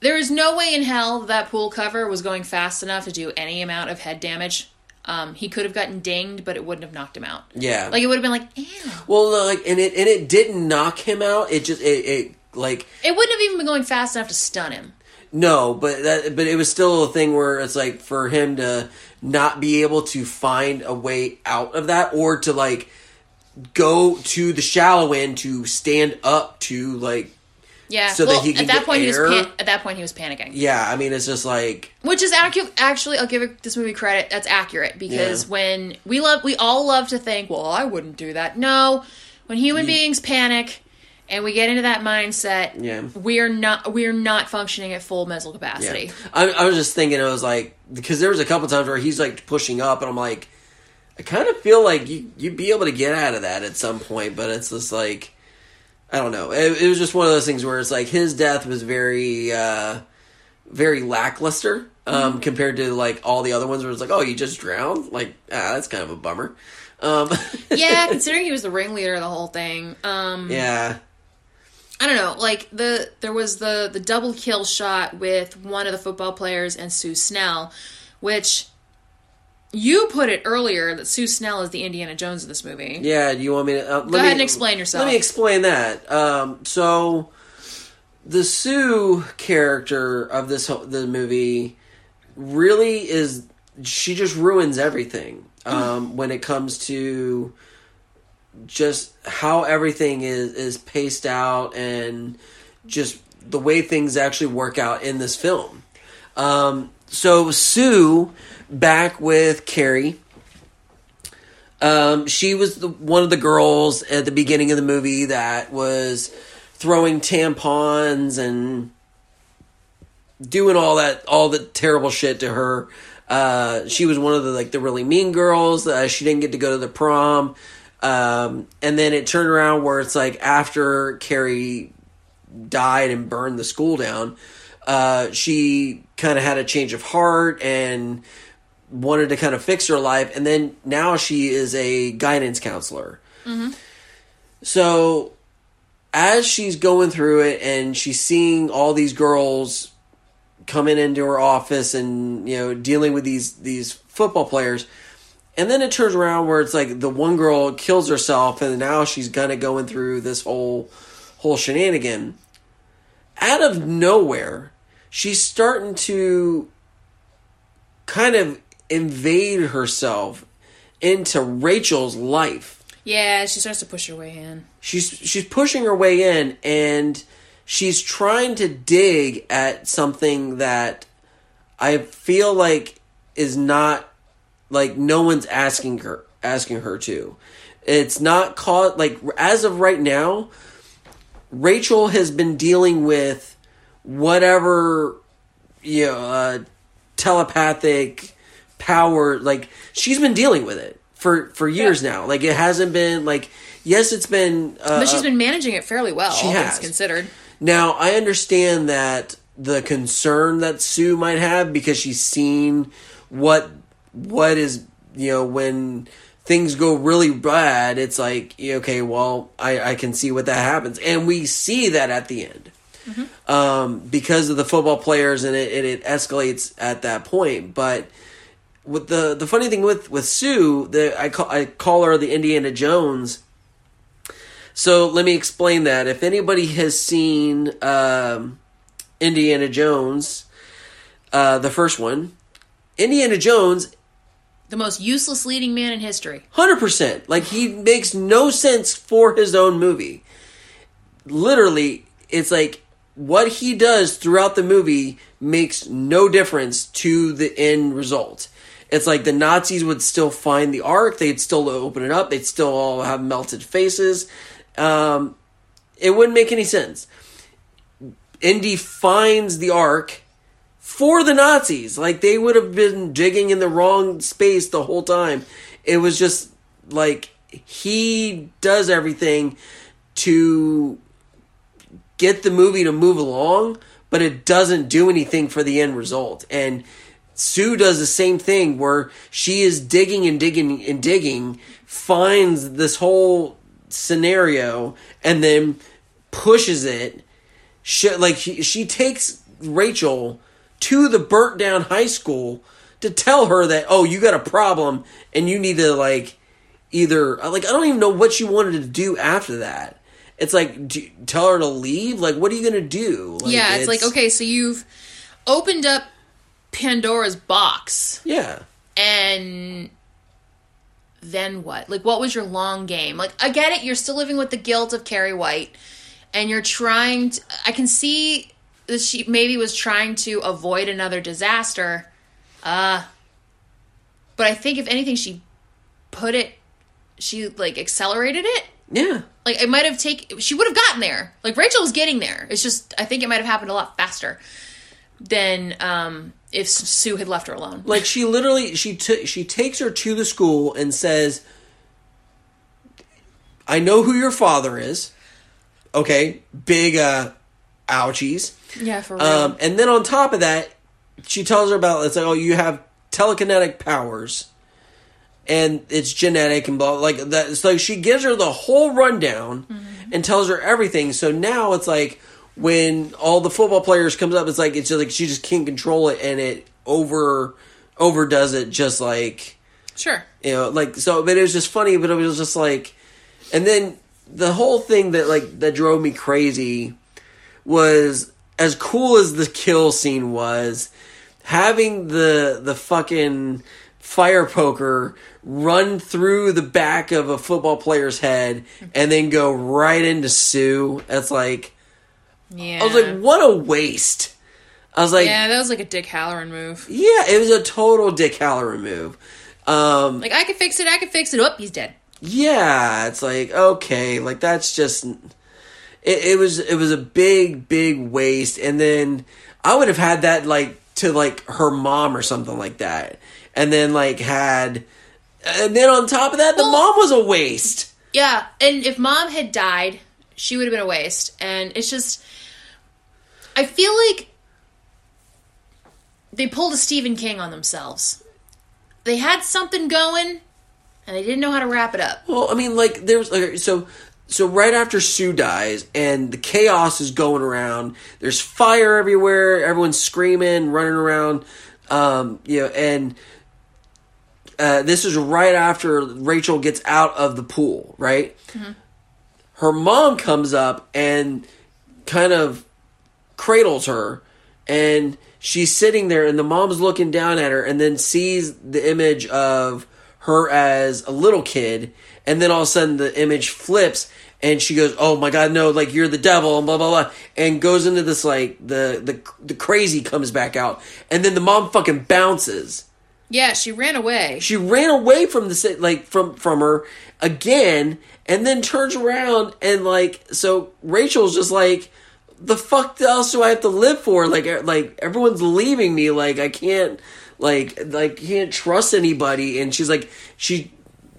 [SPEAKER 1] there is no way in hell that pool cover was going fast enough to do any amount of head damage. Um, he could have gotten dinged, but it wouldn't have knocked him out.
[SPEAKER 2] yeah.
[SPEAKER 1] Like it would have been like, ew.
[SPEAKER 2] Well, no, like, and it and it didn't knock him out. It just it, it like
[SPEAKER 1] It wouldn't have even been going fast enough to stun him.
[SPEAKER 2] no, but that but it was still a thing where it's like for him to not be able to find a way out of that or to like go to the shallow end to stand up to like
[SPEAKER 1] Yeah.
[SPEAKER 2] So that he could
[SPEAKER 1] at that
[SPEAKER 2] get
[SPEAKER 1] point he
[SPEAKER 2] air?
[SPEAKER 1] was pan- at that point he was panicking.
[SPEAKER 2] yeah. I mean, it's just like
[SPEAKER 1] Which is accurate. Actually, I'll give this movie credit. That's accurate because
[SPEAKER 2] Yeah.
[SPEAKER 1] when we love, we all love to think, well, I wouldn't do that. No, when human beings panic and we get into that mindset,
[SPEAKER 2] Yeah.
[SPEAKER 1] we are not we are not functioning at full mental capacity.
[SPEAKER 2] yeah. I, I was just thinking, it was like because there was a couple times where he's like pushing up, and I'm like, I kind of feel like you you'd be able to get out of that at some point, but it's just like. I don't know. It, it was just one of those things where it's like his death was very, uh, very lackluster um, compared to like all the other ones where it's like, oh, you just drowned. Like, ah, that's kind of a bummer. Um,
[SPEAKER 1] yeah, considering he was the ringleader of the whole thing. Um,
[SPEAKER 2] yeah.
[SPEAKER 1] I don't know, like the there was the the double kill shot with one of the football players and Sue Snell, which you put it earlier that Sue Snell is the Indiana Jones of this movie.
[SPEAKER 2] Yeah, do you want me to uh,
[SPEAKER 1] Go ahead and explain yourself.
[SPEAKER 2] Let me explain that. Um, so the Sue character of this ho- the movie really is she just ruins everything um, when it comes to just how everything is is paced out and just the way things actually work out in this film. Um, so Sue back with Carrie. Um, she was the, one of the girls at the beginning of the movie that was throwing tampons and doing all that all the terrible shit to her. Uh, she was one of the like the really mean girls. Uh, she didn't get to go to the prom. Um, and then it turned around where it's like after Carrie died and burned the school down, uh, she kind of had a change of heart and wanted to kind of fix her life. And then now she is a guidance counselor. So as she's going through it and she's seeing all these girls coming into her office and you know dealing with these these football players and then it turns around where it's like the one girl kills herself and now she's kind of going through this whole whole shenanigan out of nowhere she's starting to kind of invade herself into Rachel's life
[SPEAKER 1] Yeah, she starts to push her way in.
[SPEAKER 2] she's she's pushing her way in and she's trying to dig at something that I feel like is not like no one's asking her asking her to. It's not caught like as of right now Rachel has been dealing with whatever you know uh, telepathic power like she's been dealing with it for for years now like it hasn't been like yes it's been uh,
[SPEAKER 1] But she's been managing it fairly well,
[SPEAKER 2] she has.
[SPEAKER 1] things considered.
[SPEAKER 2] now, I understand that the concern that Sue might have because she's seen what what is you know when things go really bad. It's like okay, well, I I can see what that happens, and we see that at the end um, because of the football players, and it, it it escalates at that point. But with the the funny thing with with Sue, the I call I call her the Indiana Jones. So let me explain that. If anybody has seen um, Indiana Jones, uh, the first one, Indiana Jones,
[SPEAKER 1] The most useless leading man in history.
[SPEAKER 2] hundred percent, like he makes no sense for his own movie. Literally, it's like what he does throughout the movie makes no difference to the end result. It's like the Nazis would still find the Ark, they'd still open it up, they'd still all have melted faces. Um, it wouldn't make any sense. Indy finds the Ark for the Nazis. Like they would have been digging in the wrong space the whole time. It was just like he does everything to get the movie to move along, but it doesn't do anything for the end result. And Sue does the same thing where she is digging and digging and digging, finds this whole scenario, and then pushes it. She, like she, she takes Rachel to the burnt down high school to tell her that oh you got a problem and you need to like either like I don't even know what she wanted to do after that. It's like do, tell her to leave. Like what are you gonna do? Like,
[SPEAKER 1] yeah, it's, like okay, so you've opened up Pandora's box,
[SPEAKER 2] yeah.
[SPEAKER 1] and then what? Like, what was your long game? Like, I get it. You're still living with the guilt of Carrie White, and you're trying. To, I can see that she maybe was trying to avoid another disaster. Uh, but I think if anything, she put it. She like accelerated it.
[SPEAKER 2] Yeah.
[SPEAKER 1] Like it might have taken. She would have gotten there. Like Rachel was getting there. It's just I think it might have happened a lot faster than um, if Sue had left her alone.
[SPEAKER 2] Like she literally she took she takes her to the school and says, "I know who your father is." Okay, big uh ouchies.
[SPEAKER 1] Yeah, for real.
[SPEAKER 2] Um, and then on top of that, she tells her about it's like, oh, you have telekinetic powers, and it's genetic and blah. Like that. It's like she gives her the whole rundown, mm-hmm. and tells her everything. So now it's like when all the football players comes up, it's like it's just like she just can't control it, and it over overdoes it, just like
[SPEAKER 1] Sure.
[SPEAKER 2] you know, like so. But it was just funny, but it was just like, and then the whole thing that like that drove me crazy was as cool as the kill scene was, having the the fucking fire poker run through the back of a football player's head and then go right into Sue. That's like
[SPEAKER 1] Yeah.
[SPEAKER 2] I was like, what a waste. I was like, yeah,
[SPEAKER 1] that was like a Dick Hallorann move.
[SPEAKER 2] Yeah, it was a total Dick Hallorann move. Um,
[SPEAKER 1] Like I could fix it. I could fix it. Oh, he's dead.
[SPEAKER 2] yeah, it's like okay, like that's just it, it was it was a big big waste, and then I would have had that like to like her mom or something like that, and then like had, and then on top of that, the
[SPEAKER 1] Well-
[SPEAKER 2] mom was a waste.
[SPEAKER 1] Yeah, and if mom had died, she would have been a waste. And it's just, I feel like they pulled a Stephen King on themselves. They had something going, and they didn't know how to wrap it up.
[SPEAKER 2] Well, I mean, like there's like so so right after Sue dies and the chaos is going around. There's fire everywhere. Everyone's screaming, running around. Um, you know, and uh, this is right after Rachel gets out of the pool. Right. Her mom comes up and kind of cradles her and she's sitting there and the mom's looking down at her and then sees the image of her as a little kid and then all of a sudden the image flips and she goes oh my god no like you're the devil and blah blah blah and goes into this like the the the crazy comes back out and then the mom fucking bounces
[SPEAKER 1] Yeah, she ran away.
[SPEAKER 2] she ran away from the like from from her again and then turns around and like so Rachel's just like the fuck else do I have to live for? Like like everyone's leaving me. Like I can't like like can't trust anybody. And she's like she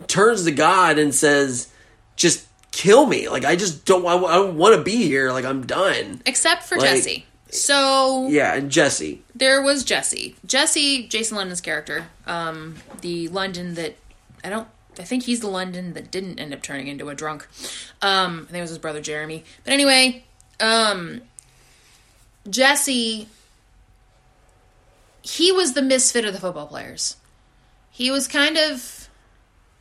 [SPEAKER 2] turns to God and says just kill me. Like I just don't I, I don't want to be here. Like I'm done.
[SPEAKER 1] Except for
[SPEAKER 2] Like-
[SPEAKER 1] Jesse. So
[SPEAKER 2] yeah and Jesse
[SPEAKER 1] there was Jesse. Jesse, Jason London's character, um, the London that I don't. I think he's the London that didn't end up turning into a drunk. Um, I think it was his brother Jeremy. But anyway, um, Jesse, he was the misfit of the football players. He was kind of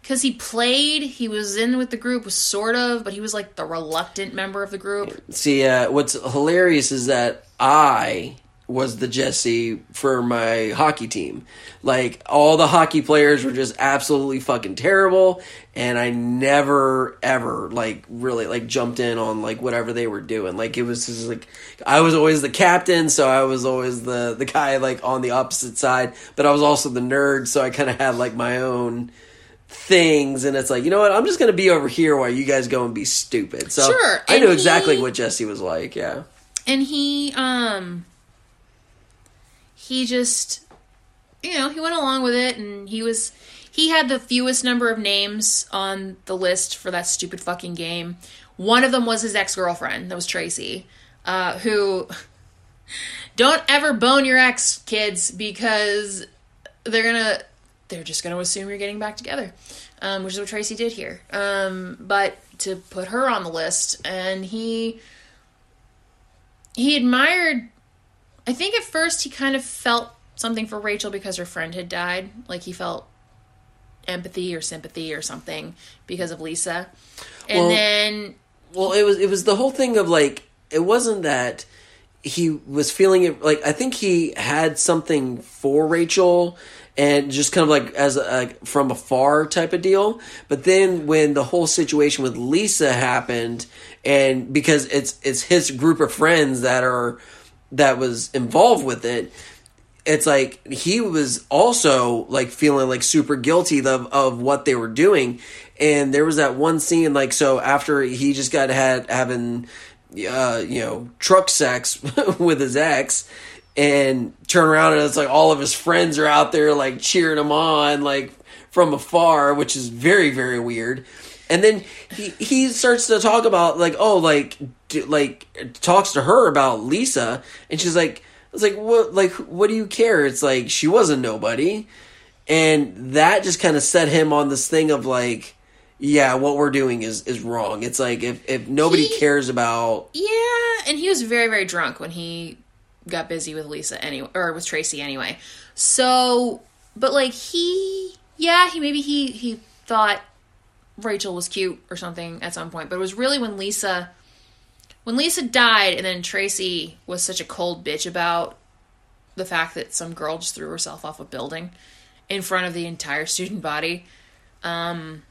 [SPEAKER 1] because he played, he was in with the group, was sort of, but he was like the reluctant member of the group.
[SPEAKER 2] See, uh, what's hilarious is that I was the Jesse for my hockey team. Like all the hockey players were just absolutely fucking terrible, and I never ever like really like jumped in on like whatever they were doing. Like it was just like I was always the captain, so I was always the the guy like on the opposite side, but I was also the nerd, so I kind of had like my own things and it's like you know what? I'm just gonna be over here while you guys go and be stupid. So
[SPEAKER 1] Sure,
[SPEAKER 2] i knew exactly
[SPEAKER 1] he-
[SPEAKER 2] what jesse was like yeah.
[SPEAKER 1] And he um he just you know he went along with it and he was he had the fewest number of names on the list for that stupid fucking game. One of them was his ex-girlfriend that was tracy uh, who don't ever bone your ex kids because they're gonna they're just gonna assume you're getting back together um, which is what tracy did here um, but to put her on the list and he he admired I think at first he kind of felt something for Rachel because her friend had died. Like he felt empathy or sympathy or something because of Lisa. And
[SPEAKER 2] Well-
[SPEAKER 1] then
[SPEAKER 2] well it was it was the whole thing of like it wasn't that he was feeling it like i think he had something for rachel and just kind of like as a, from afar type of deal. But then when the whole situation with lisa happened and because it's it's his group of friends that are that was involved with it it's like he was also like feeling like super guilty of of what they were doing. And there was that one scene like so after he just got had having uh you know truck sex with his ex and turn around and it's like all of his friends are out there like cheering him on like from afar which is very very weird. And then he he starts to talk about like oh like d- like talks to her about Lisa and she's like it's like what like what do you care? It's like she was a nobody. And that just kind of set him on this thing of like yeah, what we're doing is is wrong. It's like if if nobody
[SPEAKER 1] He-
[SPEAKER 2] cares about
[SPEAKER 1] Yeah, and he was very very drunk when he got busy with Lisa anyway, or with Tracy anyway. So, but like he, yeah, he maybe he he thought Rachel was cute or something at some point, but it was really when Lisa when Lisa died and then Tracy was such a cold bitch about the fact that some girl just threw herself off a building in front of the entire student body. Um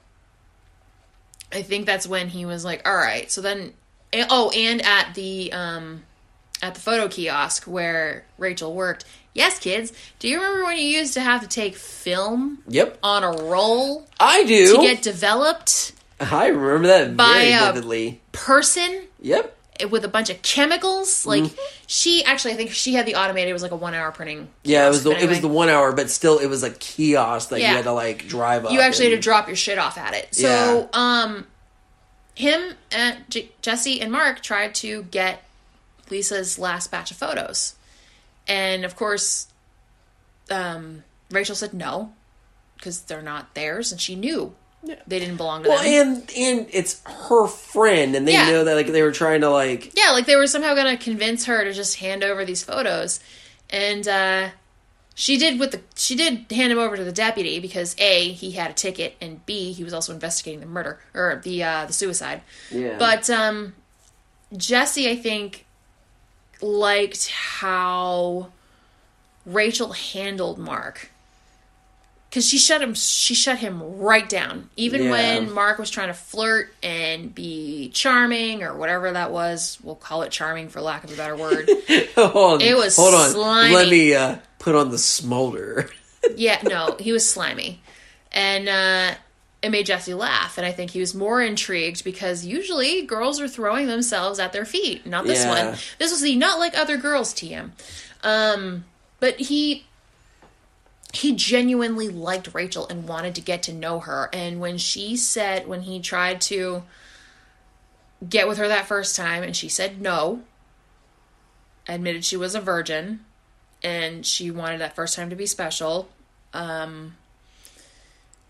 [SPEAKER 1] I think that's when he was like, "All right." So then oh, and at the um at the photo kiosk where Rachel worked. Yes, kids. Do you remember when you used to have to take film
[SPEAKER 2] Yep,
[SPEAKER 1] on a roll
[SPEAKER 2] I do.
[SPEAKER 1] to get developed
[SPEAKER 2] I remember that
[SPEAKER 1] By
[SPEAKER 2] very
[SPEAKER 1] a-
[SPEAKER 2] vividly.
[SPEAKER 1] person
[SPEAKER 2] Yep.
[SPEAKER 1] with a bunch of chemicals? Like
[SPEAKER 2] Mm-hmm.
[SPEAKER 1] she actually I think she had the automated it was like a 1 hour printing.
[SPEAKER 2] Yeah, it was the
[SPEAKER 1] but
[SPEAKER 2] it was the one hour, but still it was a kiosk that
[SPEAKER 1] Yeah.
[SPEAKER 2] you had to like drive up.
[SPEAKER 1] you actually had to drop your shit off at it. So, um, him and J- Jesse and Mark tried to get Lisa's last batch of photos, and of course, um, Rachel said no because they're not theirs, and she knew they didn't belong to
[SPEAKER 2] Well,
[SPEAKER 1] them.
[SPEAKER 2] and and it's her friend, and they
[SPEAKER 1] Yeah.
[SPEAKER 2] know that like they were trying to like
[SPEAKER 1] yeah, like they were somehow going to convince her to just hand over these photos, and uh, she did with the she did hand him over to the deputy because a he had a ticket and b he was also investigating the murder or the uh, the suicide.
[SPEAKER 2] yeah.
[SPEAKER 1] But um, Jesse, I think, liked how Rachel handled Mark because she shut him. She shut him right down. Even
[SPEAKER 2] Yeah.
[SPEAKER 1] when Mark was trying to flirt and be charming or whatever that was, we'll call it charming for lack of a better word.
[SPEAKER 2] hold on,
[SPEAKER 1] it was
[SPEAKER 2] hold on.
[SPEAKER 1] slimy.
[SPEAKER 2] Let me uh, put on the smolder.
[SPEAKER 1] yeah, no, he was slimy, and uh, it made Jesse laugh. And I think he was more intrigued because usually girls are throwing themselves at their feet. Not this
[SPEAKER 2] Yeah.
[SPEAKER 1] one. This was the not like other girls TM. Um, but he he genuinely liked Rachel and wanted to get to know her. And when she said when he tried to get with her that first time, and she said no, admitted she was a virgin and she wanted that first time to be special um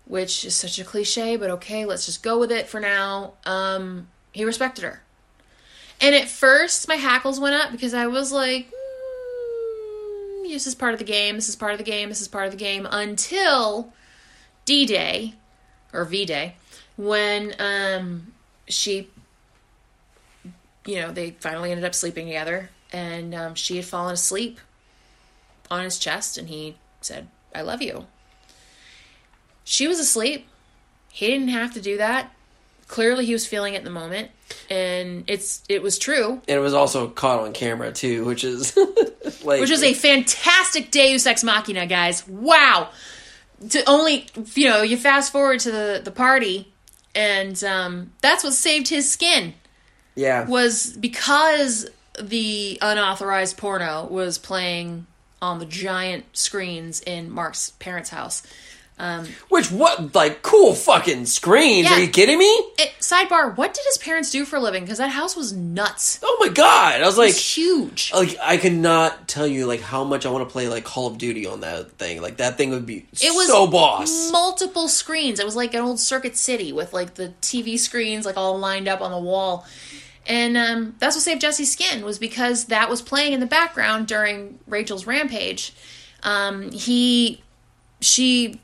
[SPEAKER 1] which is such a cliche but okay let's just go with it for now um he respected her and at first my hackles went up because i was like mm, this is part of the game this is part of the game this is part of the game until d-day or v-day when um she you know they finally ended up sleeping together and um, she had fallen asleep on his chest and he said, I love you. She was asleep. He didn't have to do that. Clearly he was feeling it in the moment. And it's it was true.
[SPEAKER 2] and it was also caught on camera too, which is like
[SPEAKER 1] Which is a fantastic Deus Ex Machina, guys. Wow. To only you know, you fast forward to the, the party and um, that's what saved his skin.
[SPEAKER 2] yeah.
[SPEAKER 1] was because the unauthorized porno was playing on the giant screens in Mark's parents' house.
[SPEAKER 2] Which what like cool fucking screens?
[SPEAKER 1] Yeah.
[SPEAKER 2] Are you kidding me?
[SPEAKER 1] It, sidebar: What did his parents do for a living? Because that house was nuts.
[SPEAKER 2] Oh my god! I was like,
[SPEAKER 1] It's huge.
[SPEAKER 2] like I could not tell you like how much I want to play like Call of Duty on that thing. Like that thing would be
[SPEAKER 1] It was
[SPEAKER 2] so boss.
[SPEAKER 1] multiple screens. It was like an old Circuit City with like the TV screens like all lined up on the wall. And um, that's what saved Jesse's skin was because that was playing in the background during Rachel's rampage. Um, he, she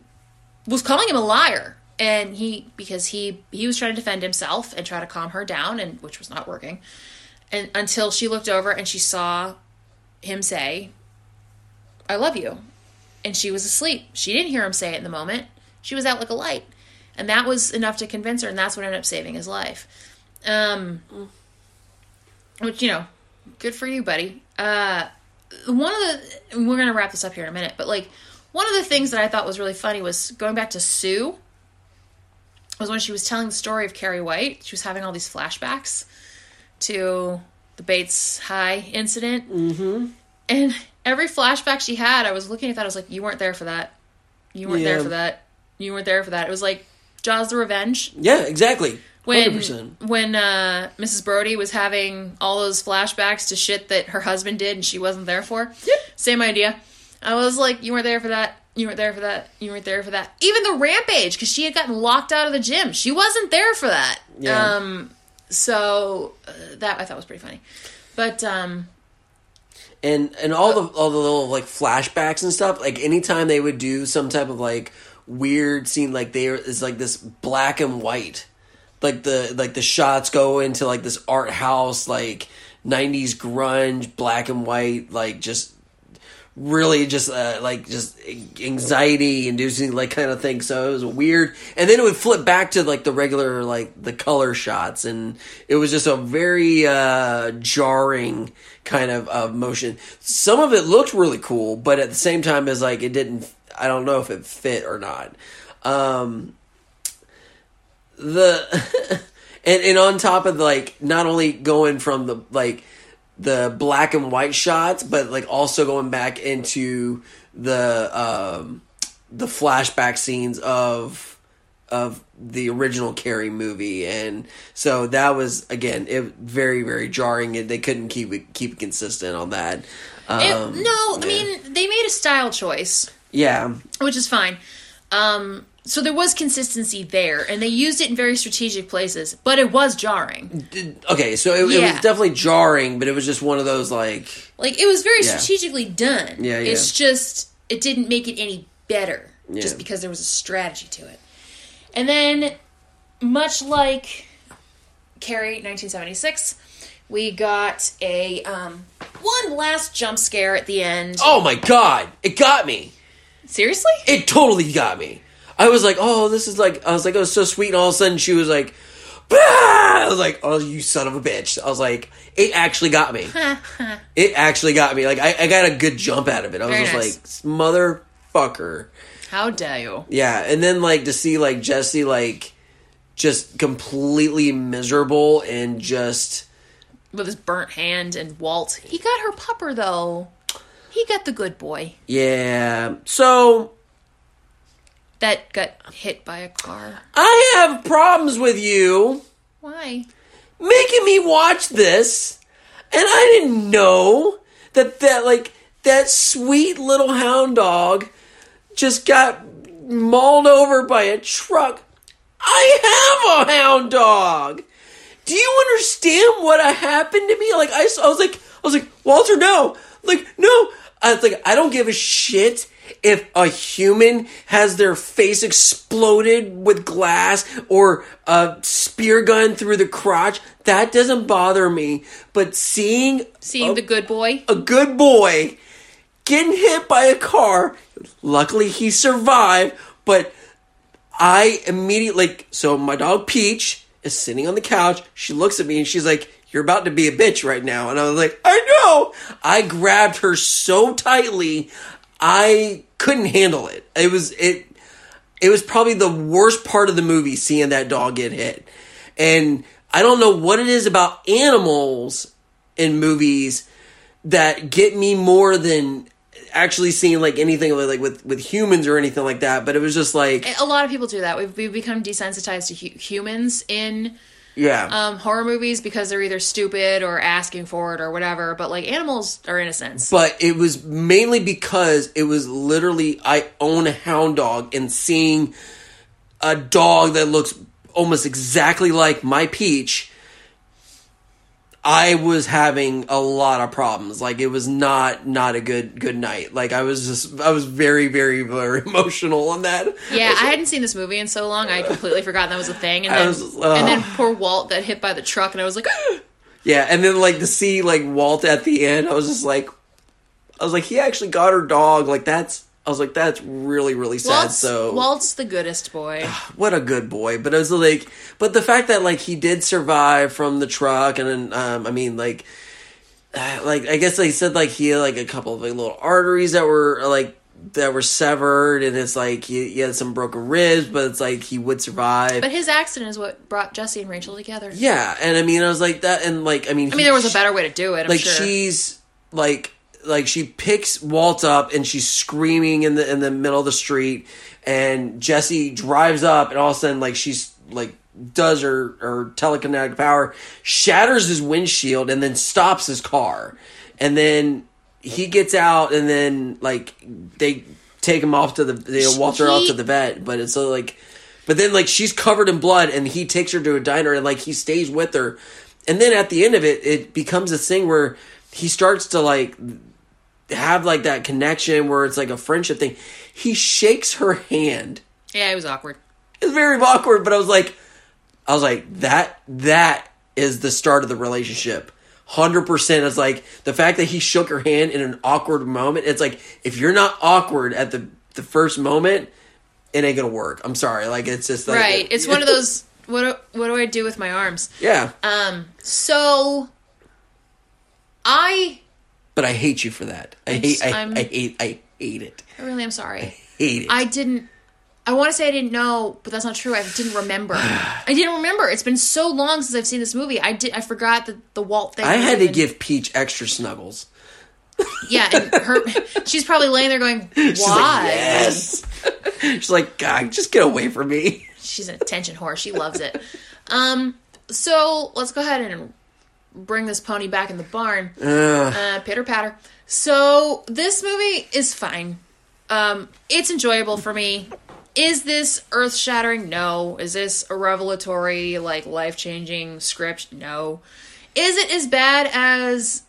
[SPEAKER 1] was calling him a liar, and he because he he was trying to defend himself and try to calm her down, and which was not working. And until she looked over and she saw him say, "I love you," and she was asleep. She didn't hear him say it in the moment. She was out like a light, and that was enough to convince her, and that's what ended up saving his life. Um, which you know, good for you, buddy. Uh, one of the we're gonna wrap this up here in a minute, but like one of the things that I thought was really funny was going back to Sue. Was when she was telling the story of Carrie White. She was having all these flashbacks to the Bates High incident. Mm-hmm. And every flashback she had, I was looking at that. I was like, "You weren't there for that. You weren't there for that. You weren't there for that." It was like Jaws: The Revenge
[SPEAKER 2] yeah, exactly.
[SPEAKER 1] when
[SPEAKER 2] Hundred percent.
[SPEAKER 1] when uh, Mrs. Brody was having all those flashbacks to shit that her husband did and she wasn't there for.
[SPEAKER 2] Yep.
[SPEAKER 1] Same idea. I was like, you weren't there for that. You weren't there for that. You weren't there for that. Even the rampage, because she had gotten locked out of the gym. She wasn't there for that.
[SPEAKER 2] Yeah.
[SPEAKER 1] Um. So uh, that I thought was pretty funny, but um.
[SPEAKER 2] and and all the all the little like flashbacks and stuff like anytime they would do some type of like weird scene like there is like this black and white like the like the shots go into like this art house like 90s grunge black and white like just really just uh, like just anxiety inducing like kind of thing. So it was weird. And then it would flip back to like the regular like the color shots. And it was just a very uh jarring kind of uh, motion. Some of it looked really cool but at the same time is like it didn't i don't know if it fit or not. Um the and and on top of like not only going from the like the black and white shots, but like also going back into the um, the flashback scenes of of the original Carrie movie, and so that was again it very very jarring, and they couldn't keep it keep it consistent on that. Um,
[SPEAKER 1] It, no, I mean they made a style choice,
[SPEAKER 2] yeah,
[SPEAKER 1] which is fine. Um, so there was consistency there, and they used it in very strategic places, but it was jarring.
[SPEAKER 2] okay, so it, it was definitely jarring, but it was just one of those like
[SPEAKER 1] Like it was very
[SPEAKER 2] Yeah.
[SPEAKER 1] strategically done.
[SPEAKER 2] Yeah, yeah.
[SPEAKER 1] It's just it didn't make it any better just because there was a strategy to it. And then, much like Carrie, 1976, we got a um, one last jump scare at the end.
[SPEAKER 2] oh my god, it got me.
[SPEAKER 1] Seriously?
[SPEAKER 2] it totally got me. I was like, oh, this is like, I was like, oh, so sweet. And all of a sudden, she was like, bah! I was like, oh, you son of a bitch. I was like, it actually got me. it actually got me. Like, I, I got a good jump out of it. I was
[SPEAKER 1] Very
[SPEAKER 2] just like, motherfucker.
[SPEAKER 1] How dare you?
[SPEAKER 2] Yeah. And then, like, to see, like, Jesse, like, just completely miserable and just,
[SPEAKER 1] With his burnt hand and Walt. He got her pupper though. He got the good boy
[SPEAKER 2] yeah. So,
[SPEAKER 1] that got hit by a car.
[SPEAKER 2] I have problems with you.
[SPEAKER 1] Why?
[SPEAKER 2] making me watch this and I didn't know that that like that sweet little hound dog just got mauled over by a truck. I have a hound dog. Do you understand what happened to me? Like I, I was like I was like Walter no. Like no. I was like I don't give a shit if a human has their face exploded with glass or a spear gun through the crotch, that doesn't bother me. But seeing
[SPEAKER 1] Seeing
[SPEAKER 2] a,
[SPEAKER 1] the good boy.
[SPEAKER 2] a good boy getting hit by a car, luckily he survived, but I immediately like so my dog Peach is sitting on the couch. She looks at me and she's like, "You're about to be a bitch right now." And I was like, "I know." I grabbed her so tightly, I couldn't handle it. It was it it was probably the worst part of the movie seeing that dog get hit. And I don't know what it is about animals in movies that get me more than actually seeing like anything like with with humans or anything like that. But it was just like
[SPEAKER 1] A lot of people do that. We've, we've become desensitized to hu- humans in
[SPEAKER 2] yeah.
[SPEAKER 1] um, horror movies because they're either stupid or asking for it or whatever. But like animals are innocents.
[SPEAKER 2] but it was mainly because it was literally I own a hound dog and seeing a dog that looks almost exactly like my peach I was having a lot of problems like it was not not a good good night like I was just I was very very very emotional on that
[SPEAKER 1] yeah, I hadn't seen this movie in so long. I had completely forgotten that was a thing. And then,
[SPEAKER 2] was-
[SPEAKER 1] and then poor Walt got hit by the truck, and I was like, ah!
[SPEAKER 2] Yeah, and then like to see like Walt at the end, I was just like, I was like, he actually got her dog. Like that's, I was like, that's really really sad.
[SPEAKER 1] Walt's,
[SPEAKER 2] so
[SPEAKER 1] Walt's the goodest boy.
[SPEAKER 2] what a good boy. But I was like, but the fact that like he did survive from the truck, and then um, I mean like, uh, like I guess they said like he had like a couple of like little arteries that were like that were severed, and it's like he, he had some broken ribs, but it's like he would survive.
[SPEAKER 1] But his accident is what brought Jesse and Rachel together.
[SPEAKER 2] yeah, and I mean I was like that, and like I mean,
[SPEAKER 1] I mean, there was a better way to do it. I'm
[SPEAKER 2] like
[SPEAKER 1] sure.
[SPEAKER 2] she's like like she picks Walt up and she's screaming in the in the middle of the street. And Jesse drives up and all of a sudden like she's like does her her telekinetic power shatters his windshield and then stops his car. And then he gets out and then like they take him off to the you know, walk her
[SPEAKER 1] He-
[SPEAKER 2] off to the vet. But it's so like, but then like she's covered in blood, and he takes her to a diner, and like he stays with her, and then at the end of it, it becomes this thing where he starts to like have like that connection where it's like a friendship thing. He shakes her hand.
[SPEAKER 1] Yeah, it was awkward.
[SPEAKER 2] It's very awkward, but I was like, I was like that that is the start of the relationship. Hundred percent. It's like the fact that he shook her hand in an awkward moment. It's like if you're not awkward at the the first moment, it ain't gonna work. I'm sorry. Like it's just like
[SPEAKER 1] Right. It's one of those. What do, what do I do with my arms?
[SPEAKER 2] Yeah,
[SPEAKER 1] Um. So. I
[SPEAKER 2] but I hate you for that. I hate. I,
[SPEAKER 1] I'm-
[SPEAKER 2] hate. I hate it.
[SPEAKER 1] I really am sorry.
[SPEAKER 2] Hate it.
[SPEAKER 1] I didn't. I want to say I didn't know, but that's not true. I didn't remember. I didn't remember. It's been so long since I've seen this movie. I did. I forgot the the Walt thing.
[SPEAKER 2] I had to give Peach extra snuggles.
[SPEAKER 1] Yeah, and her. she's probably laying there going, "Why?"
[SPEAKER 2] She's like, yes. She's like, God, just get away from me.
[SPEAKER 1] She's an attention whore. She loves it. Um. So let's go ahead and bring this pony back in the barn. Uh, pitter patter. So this movie is fine. Um, it's enjoyable for me. Is this earth shattering? No. Is this a revelatory, like life changing script? No. Is it as bad as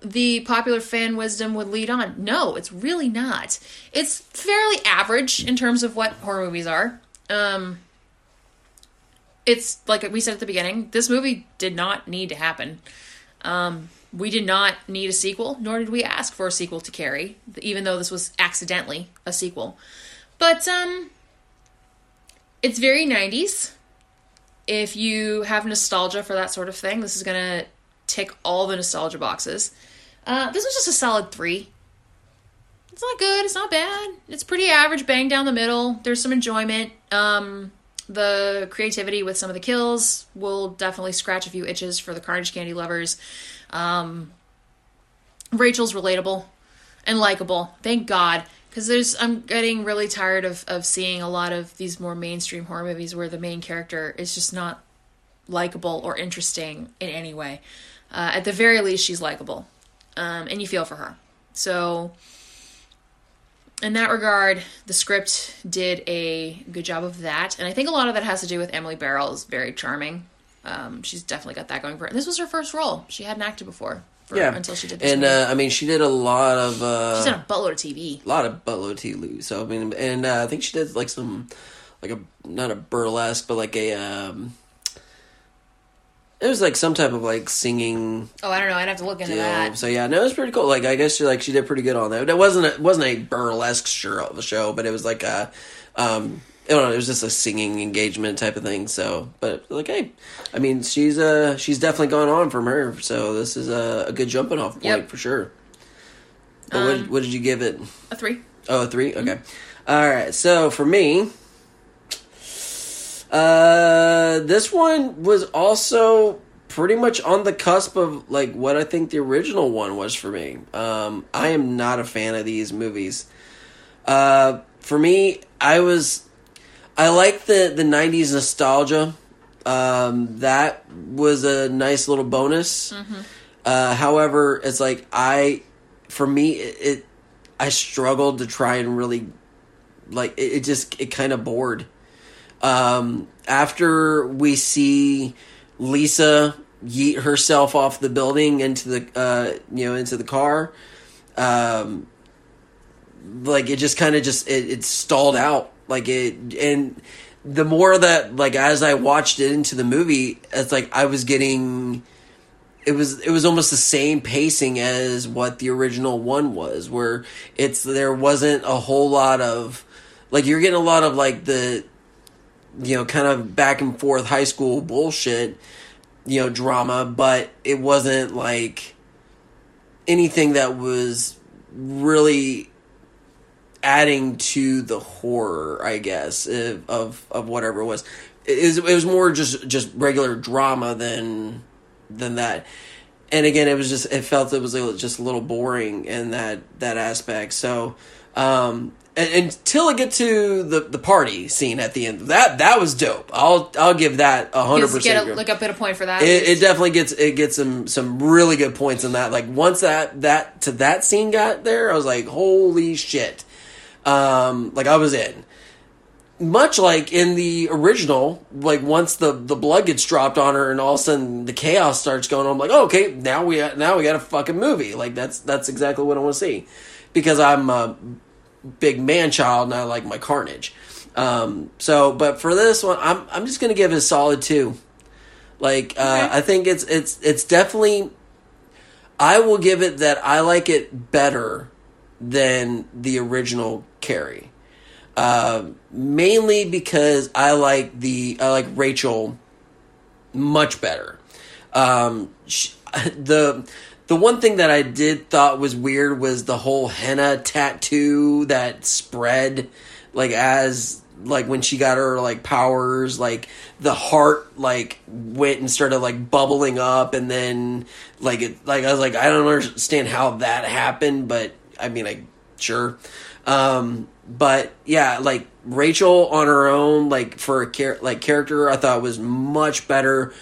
[SPEAKER 1] the popular fan wisdom would lead on? No, it's really not. It's fairly average in terms of what horror movies are. Um, it's like we said at the beginning, this movie did not need to happen. Um, we did not need a sequel, nor did we ask for a sequel to Carrie, even though this was accidentally a sequel. But um, it's very 90s. If you have nostalgia for that sort of thing, this is gonna tick all the nostalgia boxes. Uh, this was just a solid three. It's not good. It's not bad. It's pretty average, bang down the middle. There's some enjoyment. Um, the creativity with some of the kills will definitely scratch a few itches for the Carnage Candy lovers. Um, Rachel's relatable and likable. Thank God, because there's I'm getting really tired of of seeing a lot of these more mainstream horror movies where the main character is just not likable or interesting in any way. Uh, at the very least, she's likable, um, and you feel for her. So, in that regard, the script did a good job of that, and I think a lot of that has to do with Emily Bergl is very charming. Um, she's definitely got that going for her. And this was her first role; she hadn't acted before. For,
[SPEAKER 2] Yeah,
[SPEAKER 1] until she did this.
[SPEAKER 2] And uh, I mean, she did a lot of. Uh,
[SPEAKER 1] she's done a buttload of TV.
[SPEAKER 2] a lot of buttload TV. So I mean, and uh, I think she did like some, like a not a burlesque, but like a. um It was like some type of like singing
[SPEAKER 1] Oh, I don't know. I'd have to look into
[SPEAKER 2] deal.
[SPEAKER 1] that.
[SPEAKER 2] So yeah, no, it was pretty cool. Like I guess she like she did pretty good on that. It wasn't a, it wasn't a burlesque show of a show, but it was like a. um I don't know. It was just a singing engagement type of thing. So, but like, hey, I mean, she's uh she's definitely gone on from her. So this is a, a good jumping off point
[SPEAKER 1] Yep.
[SPEAKER 2] for sure. But what, what did you give it?
[SPEAKER 1] A three.
[SPEAKER 2] Oh, a three? Okay. All right. So for me, uh, this one was also pretty much on the cusp of like what I think the original one was for me. Um, I am not a fan of these movies. Uh, for me, I was, I like the the '90s nostalgia. Um, that was a nice little bonus. Uh, however, it's like I, for me, it, it I struggled to try and really like it, it just it kind of bored. Um, after we see Lisa yeet herself off the building into the uh, you know into the car, um, like it just kind of just it, it stalled out. Like it and the more that like as I watched it into the movie, it's like I was getting it was it was almost the same pacing as what the original one was where it's there wasn't a whole lot of like you're getting a lot of like the you know kind of back and forth high school bullshit you know drama but it wasn't like anything that was really adding to the horror i guess of of, whatever it was. It, it was more just just regular drama than than that. And again it was just it felt it was just a little boring in that that aspect. So um and, until I get to the the party scene at the end that that was dope i'll i'll give that a hundred
[SPEAKER 1] percent. get a, like a bit of point for that.
[SPEAKER 2] it, it definitely gets it gets some some really good points in that like once that that to that scene got there i was like holy shit Um, like I was in. Much like in the original, like once the the blood gets dropped on her and all of a sudden the chaos starts going on, I'm like, oh, okay, now we now we got a fucking movie. Like that's that's exactly what I want to see, because I'm a big man child and I like my carnage. Um, so, but for this one, I'm I'm just gonna give it a solid two. Like, uh,
[SPEAKER 1] Okay.
[SPEAKER 2] I think it's it's it's definitely. I will give it that I like it better than the original Carrie. Uh, mainly because I like the I like Rachel much better. Um, sh the the one thing that I did thought was weird was the whole henna tattoo that spread like as like when she got her like powers like the heart like went and started like bubbling up and then like it like I was like I don't understand how that happened but I mean like sure. Um but yeah like Rachel on her own like for a char- like character I thought was much better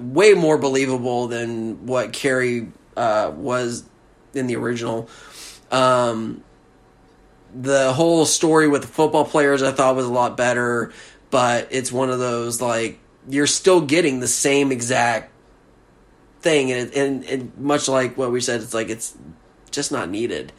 [SPEAKER 2] way more believable than what Carrie uh, was in the original. Um, the whole story with the football players I thought was a lot better, but it's one of those like you're still getting the same exact thing, and and, and much like what we said, it's like it's just not needed.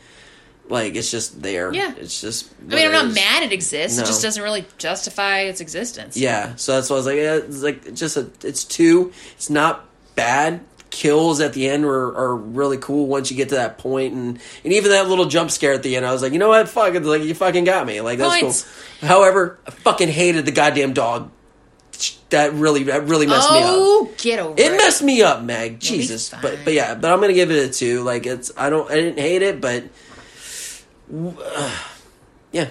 [SPEAKER 2] Like it's just there.
[SPEAKER 1] Yeah.
[SPEAKER 2] it's just.
[SPEAKER 1] I mean, I'm not
[SPEAKER 2] is.
[SPEAKER 1] mad it exists.
[SPEAKER 2] No.
[SPEAKER 1] It just doesn't really justify its existence.
[SPEAKER 2] Yeah, so that's why I was like, yeah, it's like just a, it's two. It's not bad. Kills at the end are, are really cool once you get to that point, and and even that little jump scare at the end, I was like, you know what, fuck it, like you fucking got me, like that's
[SPEAKER 1] Points.
[SPEAKER 2] cool. However, I fucking hated the goddamn dog. That really that really messed me up.
[SPEAKER 1] Oh, get over
[SPEAKER 2] It
[SPEAKER 1] it.
[SPEAKER 2] messed me up, Meg. Jesus, but but yeah, but I'm gonna give it a two. Like it's I don't I didn't hate it, but yeah,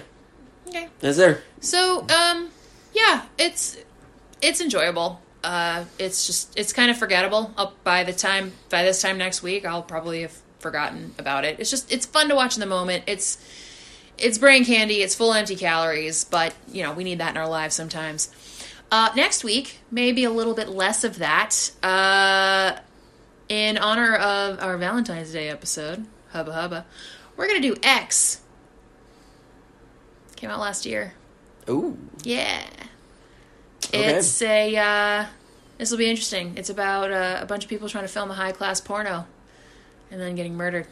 [SPEAKER 1] Okay.
[SPEAKER 2] it's there.
[SPEAKER 1] So, um, yeah, it's it's enjoyable. Uh, it's just it's kind of forgettable. Up by the time by this time next week, I'll probably have forgotten about it. It's just it's fun to watch in the moment. It's it's brain candy. It's full empty calories, but you know we need that in our lives sometimes. Uh, next week, maybe a little bit less of that. Uh, in honor of our Valentine's Day episode, hubba hubba, we're gonna do X. Came out last year.
[SPEAKER 2] Ooh,
[SPEAKER 1] Yeah.
[SPEAKER 2] Okay.
[SPEAKER 1] It's a, uh, this will be interesting. It's about uh, a bunch of people trying to film a high class porno and then getting murdered.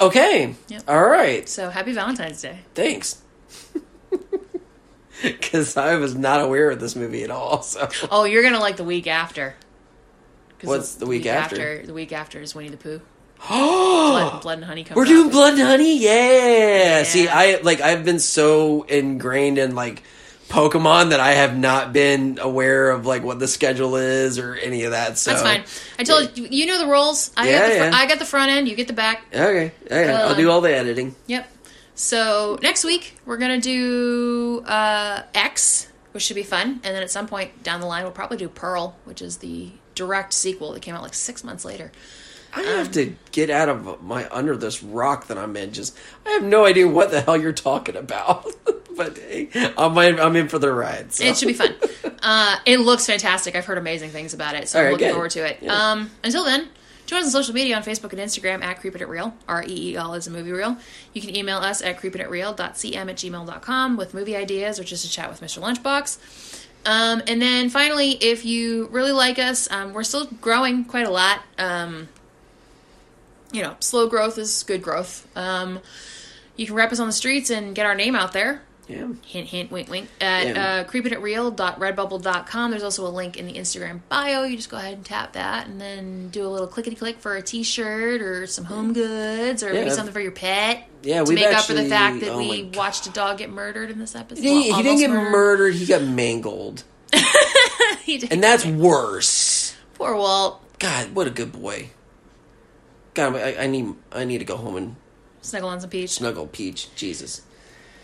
[SPEAKER 2] okay,
[SPEAKER 1] Yep.
[SPEAKER 2] all right.
[SPEAKER 1] So happy Valentine's Day.
[SPEAKER 2] Thanks. Because I was not aware of this movie at all. So
[SPEAKER 1] Oh, you're going to like the week after.
[SPEAKER 2] What's the week after?
[SPEAKER 1] The week after is Winnie the Pooh.
[SPEAKER 2] Oh,
[SPEAKER 1] Blood, Blood and Honey
[SPEAKER 2] we're
[SPEAKER 1] out.
[SPEAKER 2] doing Blood and Honey. Yeah.
[SPEAKER 1] Yeah.
[SPEAKER 2] See, I like I've been so ingrained in like Pokemon that I have not been aware of like what the schedule is or any of that. So
[SPEAKER 1] That's fine. I told you, you know the roles. I,
[SPEAKER 2] Yeah,
[SPEAKER 1] got the fr-
[SPEAKER 2] yeah.
[SPEAKER 1] I got the front end, you get the back.
[SPEAKER 2] Okay, okay. I'll do all the editing.
[SPEAKER 1] Yep. So next week we're gonna do uh, X, which should be fun, and then at some point down the line we'll probably do Pearl, which is the direct sequel that came out like six months later.
[SPEAKER 2] I have to get out of my under this rock that I'm in. Just I have no idea what the hell you're talking about. but hey, I'm in, I'm in for the ride. So.
[SPEAKER 1] It should be fun. uh, it looks fantastic. I've heard amazing things about it, so
[SPEAKER 2] All
[SPEAKER 1] I'm
[SPEAKER 2] right,
[SPEAKER 1] looking
[SPEAKER 2] good.
[SPEAKER 1] forward to it.
[SPEAKER 2] Yeah.
[SPEAKER 1] Um, until then, join us on social media on Facebook and Instagram at Creep It Real. R E E L is a movie reel. You can email us at creepititreal.cm at gmail.com with movie ideas or just to chat with Mr. Lunchbox. Um, and then finally, if you really like us, um, we're still growing quite a lot. Um, you know, slow growth is good growth. Um, you can rep us on the streets and get our name out there
[SPEAKER 2] yeah.
[SPEAKER 1] hint hint wink wink at
[SPEAKER 2] Yeah.
[SPEAKER 1] uh, creepititreal.redbubble.com there's also a link in the instagram bio you just go ahead and tap that and then do a little clickety click for a t-shirt or some home goods or maybe
[SPEAKER 2] Yeah.
[SPEAKER 1] something for your pet
[SPEAKER 2] Yeah,
[SPEAKER 1] to
[SPEAKER 2] we've
[SPEAKER 1] make up for the fact that
[SPEAKER 2] oh
[SPEAKER 1] we watched a dog get murdered in this episode
[SPEAKER 2] He didn't, he didn't get
[SPEAKER 1] almost
[SPEAKER 2] murdered. He got mangled,
[SPEAKER 1] He did.
[SPEAKER 2] and that's worse.
[SPEAKER 1] poor walt
[SPEAKER 2] God, what a good boy. God, I, I need I need to go home and
[SPEAKER 1] snuggle on some peach
[SPEAKER 2] snuggle Peach. Jesus,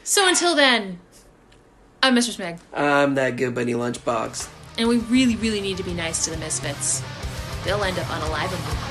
[SPEAKER 1] so until then i'm mr smeg
[SPEAKER 2] I'm that good bunny lunchbox.
[SPEAKER 1] and we really really need to be nice to the misfits they'll end up unalive